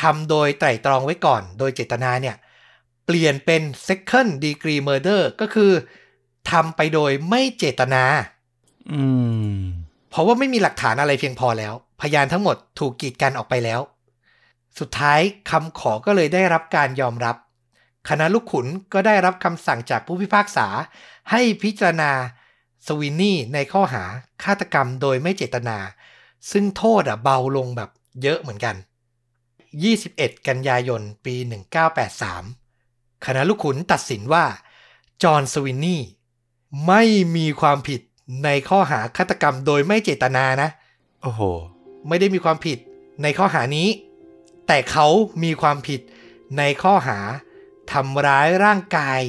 ทำโดยไตร่ตรองไว้ก่อน โดยเจตนาเนี่ย เปลี่ยนเป็น second degree murder ก็คือทำไปโดยไม่เจตนา อืม เพราะว่าไม่มีหลักฐานอะไรเพียงพอแล้ว พยานทั้งหมดถูกกีดกันออกไปแล้ว สุดท้ายคำขอก็เลยได้รับการยอมรับ คณะลูกขุนก็ได้รับคำสั่งจากผู้พิพากษา ให้พิจารณาสวินนี่ในข้อหาฆาตกรรมโดยไม่เจตนา ซึ่งโทษอะเบาลงแบบเยอะเหมือนกัน 21 กันยายน ปี 1983 คณะลูกขุนตัดสินว่า จอห์นสวินนี่ ไม่มีความผิดในข้อหาฆาตกรรมโดยไม่เจตนานะ โอ้โห ไม่ได้มีความผิดในข้อหานี้ แต่เขามีความผิดในข้อหา ทำร้ายร่างกาย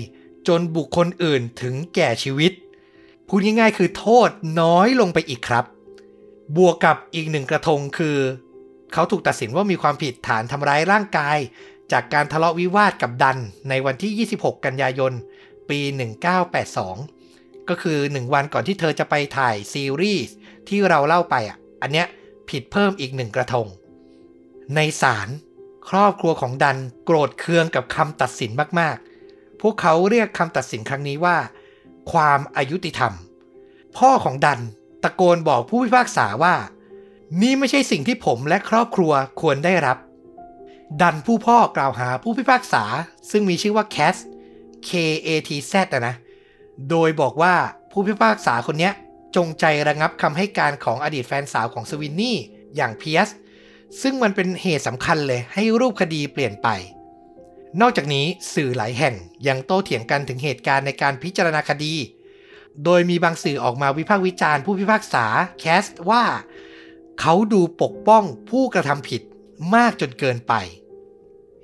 จนบุคคลอื่นถึงแก่ชีวิต พูดง่ายๆคือโทษน้อยลงไปอีกครับ บวกกับอีกหนึ่งกระทงคือ เขาถูกตัดสินว่ามีความผิดฐานทำร้ายร่างกาย จากการทะเลาะวิวาทกับดันในวันที่ 26 กันยายน ปี 1982 ก็คือ 1 วันก่อนที่เธอจะไปถ่ายซีรีส์ที่เราเล่าไปอะ อันเนี้ยผิดเพิ่มอีกหนึ่งกระทง ในศาล ครอบครัวของดันโกรธเคืองกับคำตัดสินมากๆ พวกเขาเรียกคำตัดสินครั้งนี้ว่า ความอายุติธรรม พ่อของดันตะโกนบอกผู้พิพากษาว่า นี่ไม่ใช่สิ่งที่ผมและครอบครัวควรได้รับ ดันผู้พ่อกล่าวหาผู้พิพากษา ซึ่งมีชื่อว่าแคส K A T Z อะนะ โดยบอกว่าผู้พิพากษาคนนี้จงใจระงับคำให้การของอดีตแฟนสาวของสวินนี่อย่างเพียส ซึ่งมันเป็นเหตุสำคัญเลยให้รูปคดีเปลี่ยนไป นอกจากนี้สื่อหลายแห่งยังโต้เถียงกันถึงเหตุการณ์ในการพิจารณาคดี โดยมีบางสื่อออกมาวิพากษ์วิจารณ์ผู้พิพากษาแคสว่า เขาดูปกป้องผู้กระทำผิดมากจนเกินไป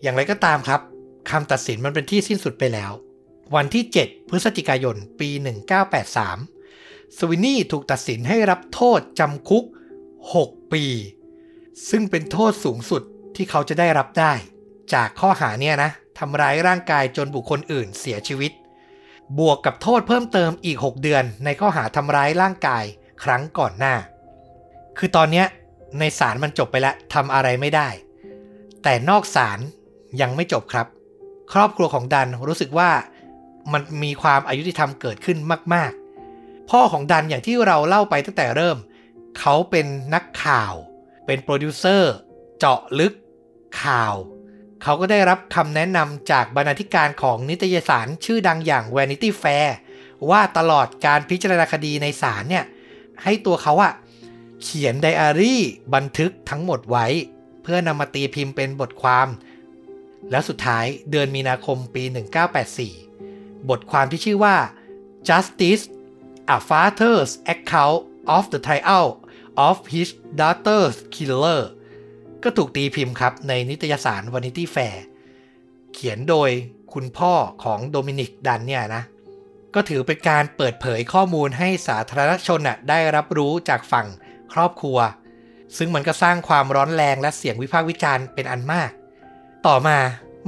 อย่างไรก็ตามครับคำตัดสินมันเป็นที่สิ้นสุดไปแล้ว วันที่ 7 พฤศจิกายน ปี 1983 สวินนี่ถูกตัดสินให้รับโทษจำคุก 6 ปี ซึ่งเป็นโทษสูงสุดที่เขาจะได้รับได้ จากข้อหาเนี่ยนะทำร้ายร่างกายจนบุคคลอื่นเสียชีวิต บวกกับโทษเพิ่มเติมอีก 6 เดือน ในข้อหาทำร้ายร่างกายครั้งก่อนหน้า คือตอนเนี้ยในศาลมันจบไปแล้วทำอะไรไม่ได้ แต่นอกศาลยังไม่จบครับ ครอบครัวของดันรู้สึกว่ามันมีความอายุติธรรมเกิดขึ้นมาก ๆ พ่อของดันอย่างที่เราเล่าไปตั้งแต่เริ่ม เขาเป็นนักข่าว เป็นโปรดิวเซอร์เจาะลึกข่าว เขาก็ได้รับคำแนะนำจากบรรณาธิการของนิตยสารชื่อดังอย่าง Vanity Fair ว่าตลอดการพิจารณาคดีในศาลเนี่ย ให้ตัวเขาอะเขียนไดอารี่บันทึกทั้งหมดไว้ เพื่อนำมาตีพิมพ์เป็นบทความ แล้วสุดท้ายเดือนมีนาคมปี 1984 บทความที่ชื่อว่า Justice A Father's Account of the Trial of His Daughter's Killer ก็ถูกตีพิมพ์ครับในนิตยสาร Vanity Fair เขียนโดยคุณพ่อของโดมินิกดันเนี่ยนะ ก็ถือเป็นการเปิดเผยข้อมูลให้สาธารณชนน่ะได้รับรู้จากฝั่งครอบครัว ซึ่งมันก็สร้างความร้อนแรงและเสียงวิพากษ์วิจารณ์เป็นอันมาก ต่อมา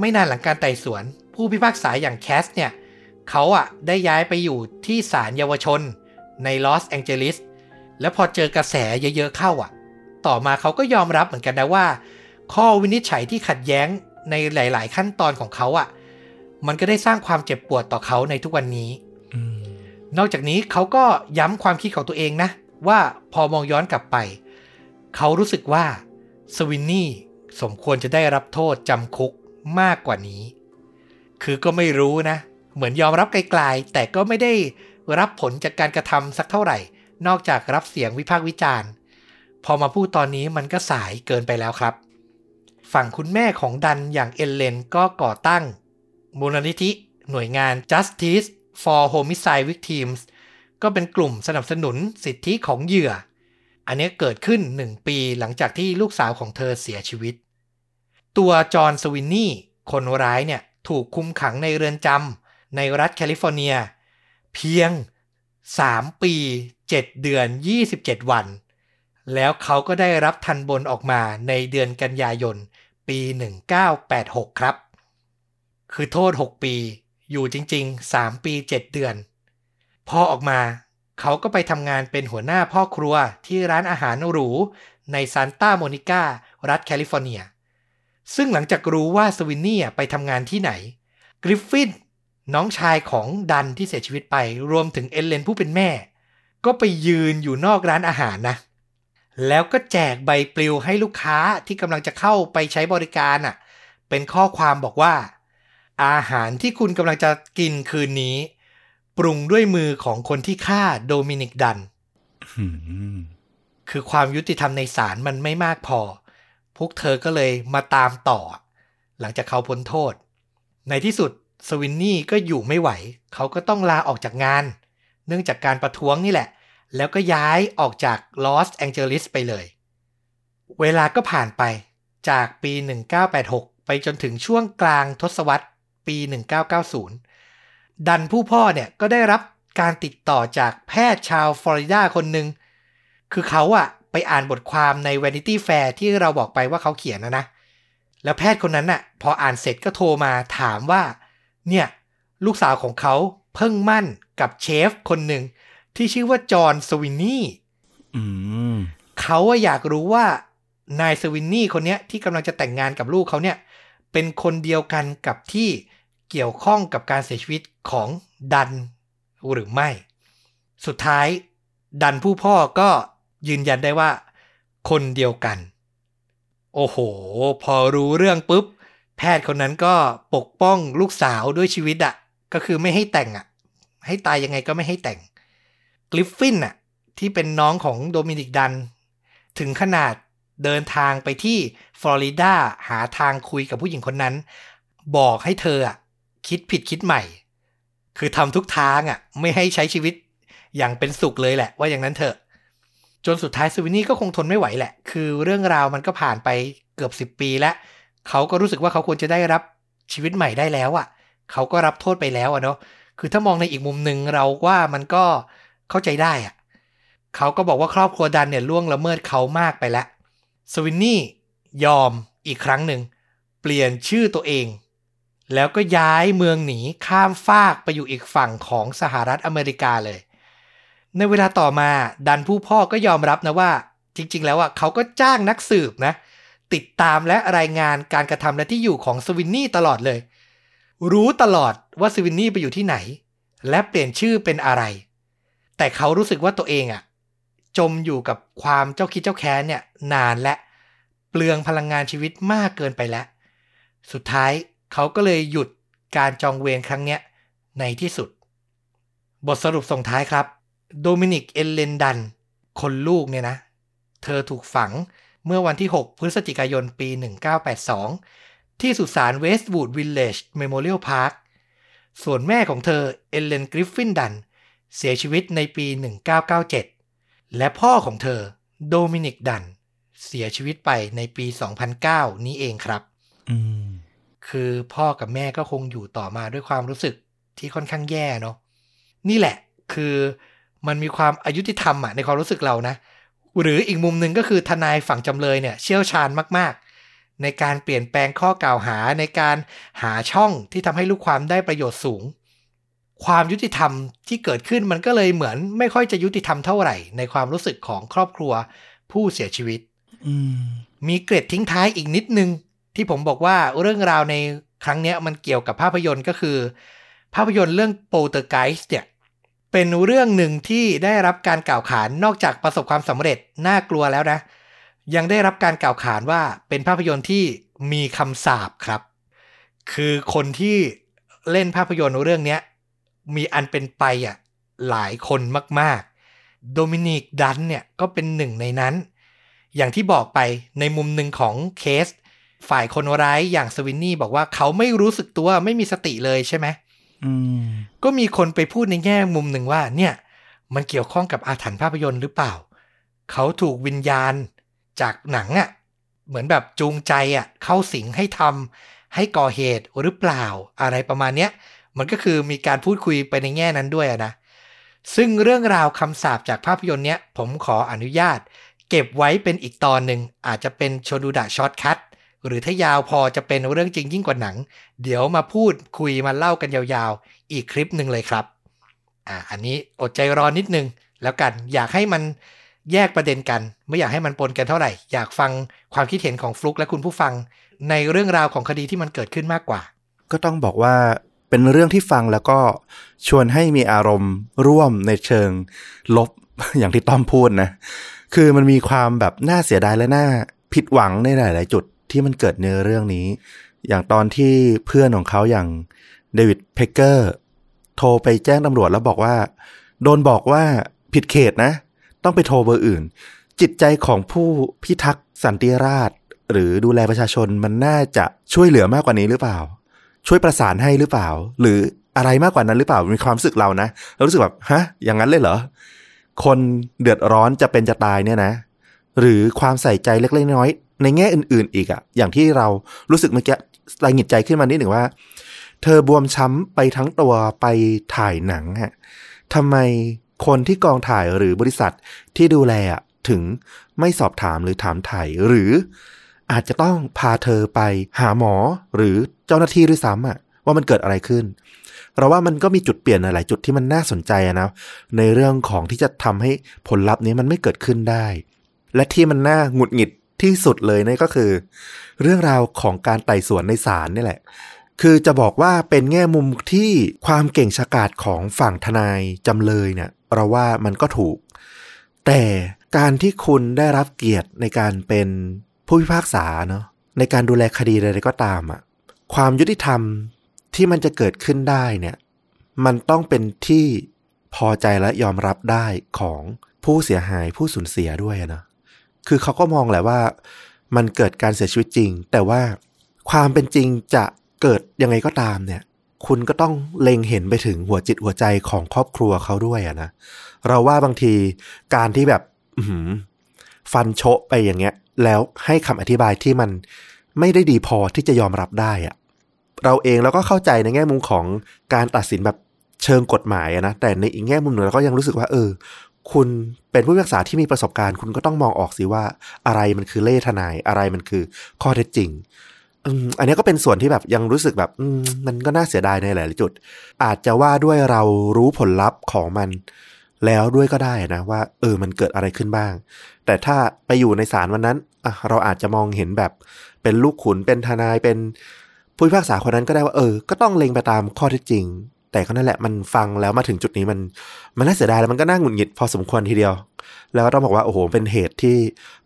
ไม่นานหลังการไต่สวน ผู้พิพากษาอย่างแคสเนี่ยเขาอะได้ย้ายไปอยู่ที่ศาลเยาวชนในลอสแองเจลิส แล้วพอเจอกระแสเยอะๆเข้าอะ ต่อมาเขาก็ยอมรับเหมือนกันนะว่า ข้อวินิจฉัยที่ขัดแย้งในหลาย ๆ ขั้นตอนของเขาอะ มันก็ได้สร้างความเจ็บปวดต่อเขาในทุกวันนี้อืมนอกจากนี้เขาก็ย้ำความคิดของตัวเองนะ ว่าพอมองย้อนกลับไป เขารู้สึกว่าสวินนี่สมควรจะได้รับโทษจำคุกมากกว่านี้ คือก็ไม่รู้นะ เหมือนยอมรับไกลๆ แต่ก็ไม่ได้รับผลจากการกระทำสักเท่าไหร่ นอกจากรับเสียงวิพากษ์วิจารณ์ พอมาพูดตอนนี้มันก็สายเกินไปแล้วครับ ฝั่งคุณแม่ของดันอย่างเอลเลนก็ก่อตั้ง มูลนิธิ หน่วยงาน Justice for Homicide Victims ก็เป็นกลุ่มสนับสนุนสิทธิของเหยื่อ อันนี้เกิดขึ้น 1 ปีหลังจากที่ลูกสาวของเธอเสียชีวิต ตัวจอห์นสวินนี่คนร้ายเนี่ยถูกคุมขังในเรือนจำในรัฐแคลิฟอร์เนีย เพียง 3 ปี 7 เดือน 27 วัน แล้วเขาก็ได้รับทันบนออกมาในเดือนกันยายน ปี 1986 ครับ คือโทษ 6 ปี อยู่จริง ๆ 3 ปี 7 เดือน พอออกมาเขาก็ไปทำงานเป็นหัวหน้าพ่อครัวที่ร้านอาหารหรู ในซานตาโมนิการัฐแคลิฟอร์เนีย ซึ่งหลังจากรู้ว่าสวินนี่ไปทำงานที่ไหน กริฟฟินน้องชายของดันที่เสียชีวิตไปรวมถึงเอลเลนผู้เป็นแม่ ก็ไปยืนอยู่นอกร้านอาหารนะ แล้วก็แจกใบปลิวให้ลูกค้าที่กำลังจะเข้าไปใช้บริการอะ เป็นข้อความบอกว่า อาหารที่คุณกำลังจะกินคืนนี้ ปรุงด้วยมือของคนที่ฆ่าโดมินิกดันอืมคือความยุติธรรมในศาลมันไม่มากพอ พวกเธอก็เลยมาตามต่อ หลังจากเขาพ้นโทษ ในที่สุดสวินนี่ก็อยู่ไม่ไหว เขาก็ต้องลาออกจากงาน เนื่องจากการประท้วงนี่แหละ แล้วก็ย้ายออกจากลอสแองเจลิสไปเลย เวลาก็ผ่านไปจากปี 1986 ไปจนถึงช่วงกลางทศวรรษปี 1990 ดันผู้พ่อเนี่ยก็ได้รับการติดต่อจากแพทย์ชาวฟลอริดาคนหนึ่ง คือเขาอะไปอ่านบทความใน Vanity Fair ที่เราบอกไปว่าเขาเขียนนะนะ แล้วแพทย์คนนั้นน่ะพออ่านเสร็จก็โทรมาถามว่า เนี่ย ลูกสาวของเขาเพิ่งมั่น กับเชฟคนหนึ่งที่ชื่อว่าจอห์นสวินนี่อืมเขาอะอยากรู้ว่านายสวินนี่คนเนี้ยที่กำลังจะแต่งงานกับลูกเขาเนี่ย เป็นคนเดียวกันกับที่เกี่ยวข้องกับการเสียชีวิตของดันหรือไม่ สุดท้าย ดันผู้พ่อก็ยืนยันได้ว่า คนเดียวกัน โอ้โห พอรู้เรื่องปุ๊บ แพทย์คนนั้นก็ปกป้องลูกสาวด้วยชีวิตอะก็คือไม่ให้แต่งอะ ให้ตายยังไงก็ไม่ให้แต่งกริฟฟินอะที่เป็นน้องของโดมินิกดัน ถึงขนาดเดินทางไปที่ฟลอริดาหาทางคุยกับผู้หญิงคนนั้น บอกให้เธออะคิดผิดคิดใหม่ คือทำทุกทางอะไม่ให้ใช้ชีวิตอย่างเป็นสุขเลยแหละ ว่าอย่างนั้นเถอะ จนสุดท้ายสวินนี่ก็คงทนไม่ไหวแหละ คือเรื่องราวมันก็ผ่านไปเกือบ 10 ปีแล้ว เขาก็รู้สึกว่าเขาควรจะได้รับชีวิตใหม่ได้แล้วอะ เขาก็รับโทษไปแล้วอะเนาะ คือถ้ามองในอีกมุมหนึ่งเราว่ามันก็เข้าใจได้อะเขาก็บอกว่าครอบครัวดันเนี่ยล่วงละเมิดเขามากไปแล้วสวินนี่ยอมอีกครั้งหนึ่ง เปลี่ยนชื่อตัวเอง แล้วก็ย้ายเมืองหนีข้ามฟากไปอยู่อีกฝั่งของสหรัฐอเมริกาเลย ในเวลาต่อมาดันผู้พ่อก็ยอมรับนะว่า จริง ๆ แล้วอะเขาก็จ้างนักสืบนะ ติดตามและรายงานการกระทำและที่อยู่ของสวินนี่ตลอดเลย รู้ตลอดว่าสวินนี่ไปอยู่ที่ไหน และเปลี่ยนชื่อเป็นอะไร แต่เขารู้สึกว่าตัวเองอะจมอยู่กับความเจ้าคิดเจ้าแค้นเนี่ยนานและเปลืองพลังงานชีวิตมากเกินไปแล้ว สุดท้ายเขาก็เลยหยุดการจองเวรครั้งเนี้ยในที่สุด บทสรุปส่งท้ายครับ โดมินิกเอลเลนดัน คนลูกเนี่ยนะ เธอถูกฝังเมื่อวันที่ 6 พฤศจิกายนปี 1982 ที่สุสานเวสต์วูดวิลเลจเมโมเรียลพาร์ค ส่วนแม่ของเธอเอลเลนกริฟฟินดัน เสียชีวิตในปี 1997 และพ่อของเธอโดมินิกดัน เสียชีวิตไปในปี 2009 นี้เองครับอืมคือพ่อกับแม่ก็คงอยู่ต่อมาด้วยความรู้สึกที่ค่อนข้างแย่เนาะ นี่แหละคือมันมีความอายุติธรรมอะในความรู้สึกเรานะ หรืออีกมุมหนึ่งก็คือทนายฝั่งจำเลยเนี่ยเชี่ยวชาญมากๆ ในการเปลี่ยนแปลงข้อกล่าวหาในการหาช่องที่ทำให้ลูกความได้ประโยชน์สูง ความยุติธรรมที่เกิดขึ้นมันก็เลยเหมือนไม่ค่อยจะยุติธรรมเท่าไหร่ ในความรู้สึกของครอบครัวผู้เสียชีวิตอืมมีเกร็ดทิ้งท้ายอีกนิดนึง ที่ผมบอกว่าเรื่องราวในครั้งเนี้ยมันเกี่ยวกับภาพยนตร์ก็คือ ภาพยนตร์เรื่อง Poltergeist เนี่ยเป็นเรื่องหนึ่งที่ได้รับการกล่าวขานนอกจากประสบความสำเร็จน่ากลัวแล้วนะ ยังได้รับการกล่าวขานว่าเป็นภาพยนตร์ที่มีคำสาปครับ คือคนที่เล่นภาพยนตร์เรื่องเนี้ยมีอันเป็นไปอะหลายคนมากๆ โดมินิกดันเนี่ยก็เป็นหนึ่งในนั้น อย่างที่บอกไปในมุมหนึ่งของเคส ฝ่ายคนร้ายอย่างสวินนี่บอกว่าเขาไม่รู้สึกตัวไม่มีสติเลยใช่ไหมอืมก็มีคนไปพูดในแง่มุมหนึ่งว่าเนี่ย มันเกี่ยวข้องกับอาถรรพ์ภาพยนตร์หรือเปล่า เขาถูกวิญญาณ จากหนังอะ่ะเหมือนแบบจูงใจอะ่ะเข้าสิงให้ทำให้ก่อเหตุหรือเปล่าอะไรประมาณเนี้ยมันก็คือมีการพูดคุยไปในแง่นั้นด้วยนะซึ่งเรื่องราวคำสาปจากภาพยนตร์เนี้ยผมขออนุญาต เก็บไว้เป็นอีกตอนหนึ่งอาจจะเป็นโชดูดะ shortcut หรือถ้ายาวพอจะเป็นเรื่องจริงยิ่งกว่าหนัง เดี๋ยวมาพูดคุยมาเล่ากันยาวๆ อีกคลิปหนึ่งเลยครับ อ่า อันนี้อดใจรอนิดนึง แล้วกันอยากให้มัน แยกประเด็นกัน ไม่อยากให้มันปนกันเท่าไหร่ อยากฟังความคิดเห็นของฟลุกและคุณผู้ฟัง ในเรื่องราวของคดีที่มันเกิดขึ้นมากกว่า ก็ต้องบอกว่าเป็นเรื่องที่ฟังแล้วก็ชวนให้มีอารมณ์ร่วมในเชิงลบอย่างที่ต้อมพูดนะ คือมันมีความแบบน่าเสียดายและน่าผิดหวังในหลาย ๆ จุดที่มันเกิดในเรื่องนี้ อย่างตอนที่เพื่อนของเขาอย่างเดวิดเพกเกอร์โทรไปแจ้งตำรวจแล้วบอกว่า โดนบอกว่าผิดเขตนะ ต้องไปโทรเบอร์อื่น จิตใจของผู้พิทักษ์สันติราษฎร์หรือดูแลประชาชนมันน่าจะช่วยเหลือมากกว่านี้หรือเปล่า ช่วยประสานให้หรือเปล่า หรืออะไรมากกว่านั้นหรือเปล่ามีความรู้สึกเรานะเรารู้สึกแบบฮะ อย่างนั้นเลยเหรอคนเดือดร้อนจะเป็นจะตายเนี่ยนะ หรือความใส่ใจเล็กๆน้อยๆในแง่อื่น ๆ อีกอะอย่างที่เรารู้สึกเมื่อกี้รายหงิดใจขึ้นมานิดหนึ่งว่า เธอบวมช้ำไปทั้งตัวไปถ่ายหนังฮะทำไม คนที่กองถ่ายหรือบริษัทที่ดูแลถึงไม่สอบถามหรือถามถ่ายหรือ อาจจะต้องพาเธอไปหาหมอหรือเจ้าหน้าที่ด้วยซ้ำอะว่ามันเกิดอะไรขึ้น เราว่ามันก็มีจุดเปลี่ยนหลายจุดที่มันน่าสนใจนะในเรื่องของที่จะทำให้ผลลัพธ์นี้มันไม่เกิดขึ้นได้ และที่มันน่าหงุดหงิดที่สุดเลยนี่ก็คือ เรื่องราวของการไต่สวนในศาลนี่แหละ คือจะบอกว่าเป็นแง่มุมที่ความเก่งฉกาจของฝั่งทนายจำเลยเนี่ยเราว่ามันก็ถูก แต่การที่คุณได้รับเกียรติในการเป็นผู้พิพากษาเนาะในการดูแลคดีอะไรก็ตามอะความยุติธรรมที่มันจะเกิดขึ้นได้เนี่ย มันต้องเป็นที่พอใจและยอมรับได้ของผู้เสียหายผู้สูญเสียด้วยเนาะคือเขาก็มองแหละว่า มันเกิดการเสียชีวิตจริง แต่ว่าความเป็นจริงจะ เกิดยังไงก็ตามเนี่ย คุณก็ต้องเล็งเห็นไปถึงหัวจิตหัวใจของครอบครัวเขาด้วยอะนะ เราว่าบางทีการที่แบบฟันโชะไปอย่างเงี้ย แล้วให้คำอธิบายที่มันไม่ได้ดีพอที่จะยอมรับได้อะเราเองเราก็เข้าใจในแง่มุมของการตัดสินแบบเชิงกฎหมายอะนะ แต่ในอีกแง่มุมหนึ่งเราก็ยังรู้สึกว่า เออ คุณเป็นผู้พิพากษาที่มีประสบการณ์ คุณก็ต้องมองออกสิว่า อะไรมันคือเล่ห์ทนาย อะไรมันคือข้อเท็จจริง อันนี้ก็เป็นส่วนที่แบบยังรู้สึกแบบมันก็น่าเสียดายในหลายจุด อาจจะว่าด้วยเรารู้ผลลัพธ์ของมันแล้วด้วยก็ได้นะว่า เออมันเกิดอะไรขึ้นบ้าง แต่ถ้าไปอยู่ในศาลวันนั้นเราอาจจะมองเห็นแบบเป็นลูกขุนเป็นทนายเป็นผู้พิพากษาคนนั้นก็ได้ว่าเออ ก็ต้องเล็งไปตามข้อเท็จจริง แต่ก็นั่นแหละมันฟังแล้วมาถึงจุดนี้มัน มันน่าเสียดายแล้วมันก็น่าหงุดหงิดพอสมควรทีเดียว แล้วก็ต้องบอกว่าโอ้โหเป็นเหตุที่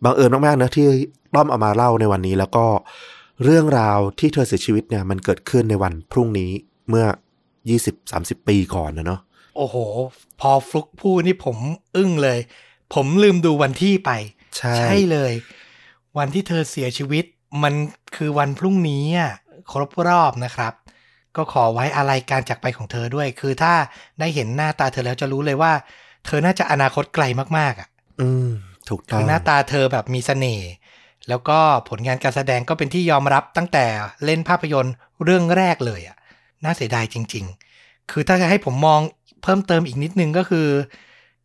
บังเอิญมากๆนะที่ต้อมเอามาเล่าในวันนี้แล้วก็ เรื่องราวที่เธอเสียชีวิตเนี่ยมันเกิดขึ้นในวันพรุ่งนี้เมื่อ 20-30 ปีก่อนนะเนาะโอ้โห พอฟลุกพูดนี่ผมอึ้งเลย ผมลืมดูวันที่ไป ใช่ใช่เลย วันที่เธอเสียชีวิต มันคือวันพรุ่งนี้อะครบรอบนะครับ ก็ขอไว้อะไรการจากไปของเธอด้วย คือถ้าได้เห็นหน้าตาเธอแล้วจะรู้เลยว่า เธอน่าจะอนาคตไกลมากๆอะ อืม ถูกต้อคืงอหน้าตาเธอแบบมีเสน่ห์ แล้วก็ผลงานการแสดงก็เป็นที่ยอมรับตั้งแต่เล่นภาพยนตร์เรื่องแรกเลยอะน่าเสียดายจริง ๆ คือถ้าจะให้ผมมองเพิ่มเติมอีกนิดนึงก็คือ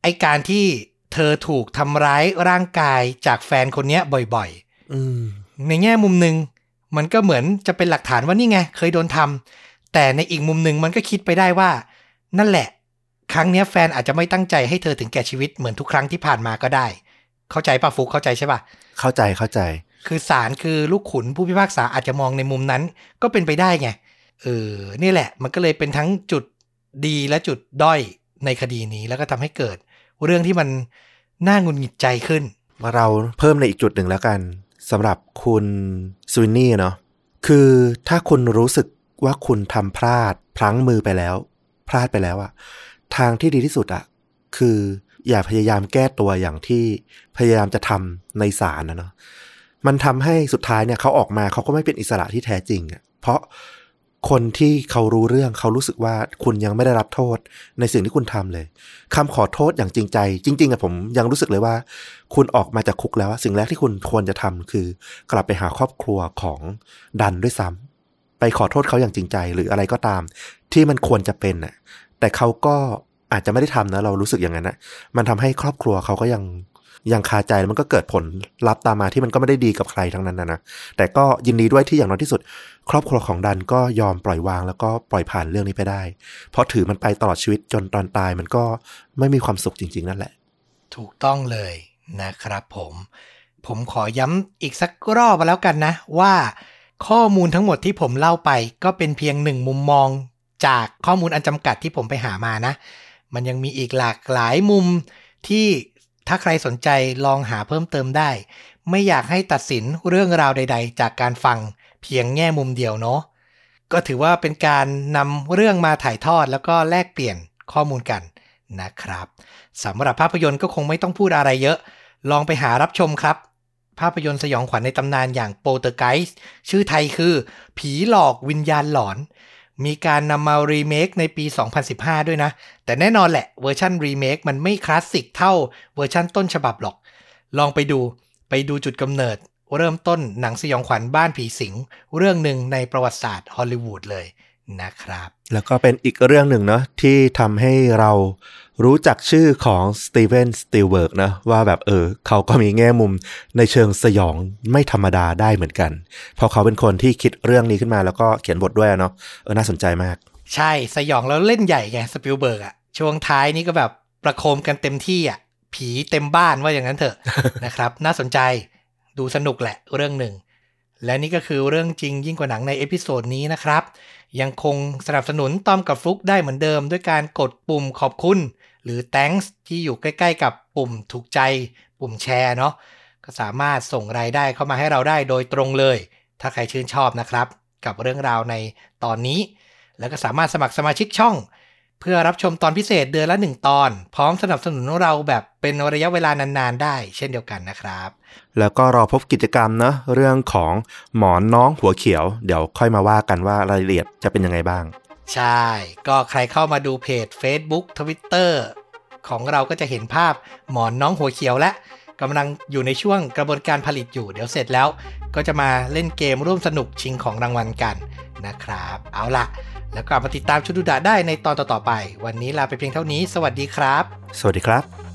ไอการที่เธอถูกทำร้ายร่างกายจากแฟนคนเนี้ยบ่อยอืมๆในแง่มุมหนึ่งมันก็เหมือนจะเป็นหลักฐานว่านี่ไง เคยโดนทำแต่ในอีกมุมหนึ่งมันก็คิดไปได้ว่า นั่นแหละ ครั้งเนี้ยแฟนอาจจะไม่ตั้งใจให้เธอถึงแก่ชีวิตเหมือนทุกครั้งที่ผ่านมาก็ได้ เข้าใจป่ะฟุกเข้าใจใช่ป่ะ เข้าใจเข้าใจ คือศาลคือลูกขุนผู้พิพากษาอาจจะมองในมุมนั้น ก็เป็นไปได้ไงเออนี่แหละ มันก็เลยเป็นทั้งจุดดีและจุดด้อยในคดีนี้แล้วก็ทำให้เกิด เรื่องที่มันน่าหงุนหงิดใจขึ้น มาเราเพิ่มในอีกจุดหนึ่งแล้วกันสำหรับคุณซวินนี่เนาะคือถ้าคุณรู้สึกว่าคุณทำพลาดพลั้งมือไปแล้ว พลาดไปแล้วอะทางที่ดีที่สุดอะคือ อย่าพยายามแก้ตัวอย่างที่พยายามจะทำในศาลนะเนาะมันทำให้สุดท้ายเนี่ยเขาออกมาเขาก็ไม่เป็นอิสระที่แท้จริงอะเพราะคนที่เขารู้เรื่องเขารู้สึกว่าคุณยังไม่ได้รับโทษในสิ่งที่คุณทำเลยคำขอโทษอย่างจริงใจ จริงๆอะผมยังรู้สึกเลยว่า คุณออกมาจากคุกแล้ว สิ่งแรกที่คุณควรจะทำคือ กลับไปหาครอบครัวของดันด้วยซ้ำไปขอโทษเขาอย่างจริงใจหรืออะไรก็ตาม ที่มันควรจะเป็นน่ะแต่เขาก็ อาจจะไม่ได้ทำนะ เรารู้สึกอย่างนั้นนะมันทำให้ครอบครัวเขาก็ยังยังคาใจแล้วมันก็เกิดผลลัพธ์ตามมาที่มันก็ไม่ได้ดีกับใครทั้งนั้นนะนะแต่ก็ยินดีด้วยที่อย่างน้อยที่สุด ครอบครัวของดันก็ยอมปล่อยวางแล้วก็ปล่อยผ่านเรื่องนี้ไปได้ เพราะถือมันไปตลอดชีวิตจนตอนตายมันก็ไม่มีความสุขจริง ๆ นั่นแหละ ถูกต้องเลยนะครับผม ผมขอย้ำอีกสักรอบแล้วกันนะ ว่าข้อมูลทั้งหมดที่ผมเล่าไป ก็เป็นเพียงหนึ่งมุมมอง จากข้อมูลอันจำกัดที่ผมไปหามานะ มันยังมีอีกหลากหลายมุมที่ถ้าใครสนใจลองหาเพิ่มเติมได้ ไม่อยากให้ตัดสินเรื่องราวใด ๆ จากการฟังเพียงแง่มุมเดียวเนาะก็ถือว่าเป็นการนำเรื่องมาถ่ายทอดแล้วก็แลกเปลี่ยนข้อมูลกันนะครับสำหรับภาพยนตร์ก็คงไม่ต้องพูดอะไรเยอะ ลองไปหารับชมครับ ภาพยนตร์สยองขวัญในตำนานอย่าง Poltergeist ชื่อไทยคือ ผีหลอกวิญญาณหลอน มีการนำมารีเมคในปี 2015 ด้วยนะ แต่แน่นอนแหละเวอร์ชันรีเมคมันไม่คลาสสิกเท่าเวอร์ชันต้นฉบับหรอก ลองไปดูไปดูจุดกำเนิด เริ่มต้นหนังสยองขวัญบ้านผีสิง เรื่องหนึ่งในประวัติศาสตร์ฮอลลีวูดเลยนะครับ แล้วก็เป็นอีกเรื่องหนึ่งเนาะที่ทำให้เรา รู้จักชื่อของสตีเวนสปิลเบิร์กนะว่าแบบเออ เขาก็มีแง่มุมในเชิงสยองไม่ธรรมดาได้เหมือนกัน เพราะเขาเป็นคนที่คิดเรื่องนี้ขึ้นมาแล้วก็เขียนบทด้วยอะเนาะเออน่าสนใจมาก ใช่สยองแล้วเล่นใหญ่ไงสปิลเบิร์กอะช่วงท้ายนี่ก็แบบประโคมกันเต็มที่อะผีเต็มบ้านว่าอย่างนั้นเถอะนะครับ น่าสนใจดูสนุกแหละเรื่องหนึ่ง และนี่ก็คือเรื่องจริงยิ่งกว่าหนังใน episode นี้นะครับ ยังคงสนับสนุนต้อมกับฟลุกได้เหมือนเดิม ด้วยการกดปุ่มขอบคุณ หรือ thanks ที่อยู่ใกล้ๆ กับปุ่มถูกใจ ปุ่มแชร์เนาะก็สามารถส่งรายได้เข้ามาให้เราได้โดยตรงเลย ถ้าใครชื่นชอบนะครับ กับเรื่องราวในตอนนี้ แล้วก็สามารถสมัครสมาชิกช่อง เพื่อรับชมตอนพิเศษเดือนละ 1 ตอน พร้อมสนับสนุนเราแบบเป็นระยะเวลานานๆ ได้ เช่นเดียวกันนะครับ แล้วก็รอพบกิจกรรมเนาะเรื่องของหมอนน้องหัวเขียว เดี๋ยวค่อยมาว่ากันว่ารายละเอียดจะเป็นยังไงบ้าง ใช่ ก็ใครเข้ามาดูเพจ Facebook Twitter ของเราก็จะเห็นภาพหมอนน้องหัวเขียวและกำลังอยู่ในช่วงกระบวนการผลิตอยู่ เดี๋ยวเสร็จแล้ว ก็จะมาเล่นเกมร่วมสนุกชิงของรางวัลกันนะครับ เอาละแล้วก็มาติดตามชุดดูดะได้ในตอนต่อๆไป วันนี้ลาไปเพียงเท่านี้ สวัสดีครับ สวัสดีครับ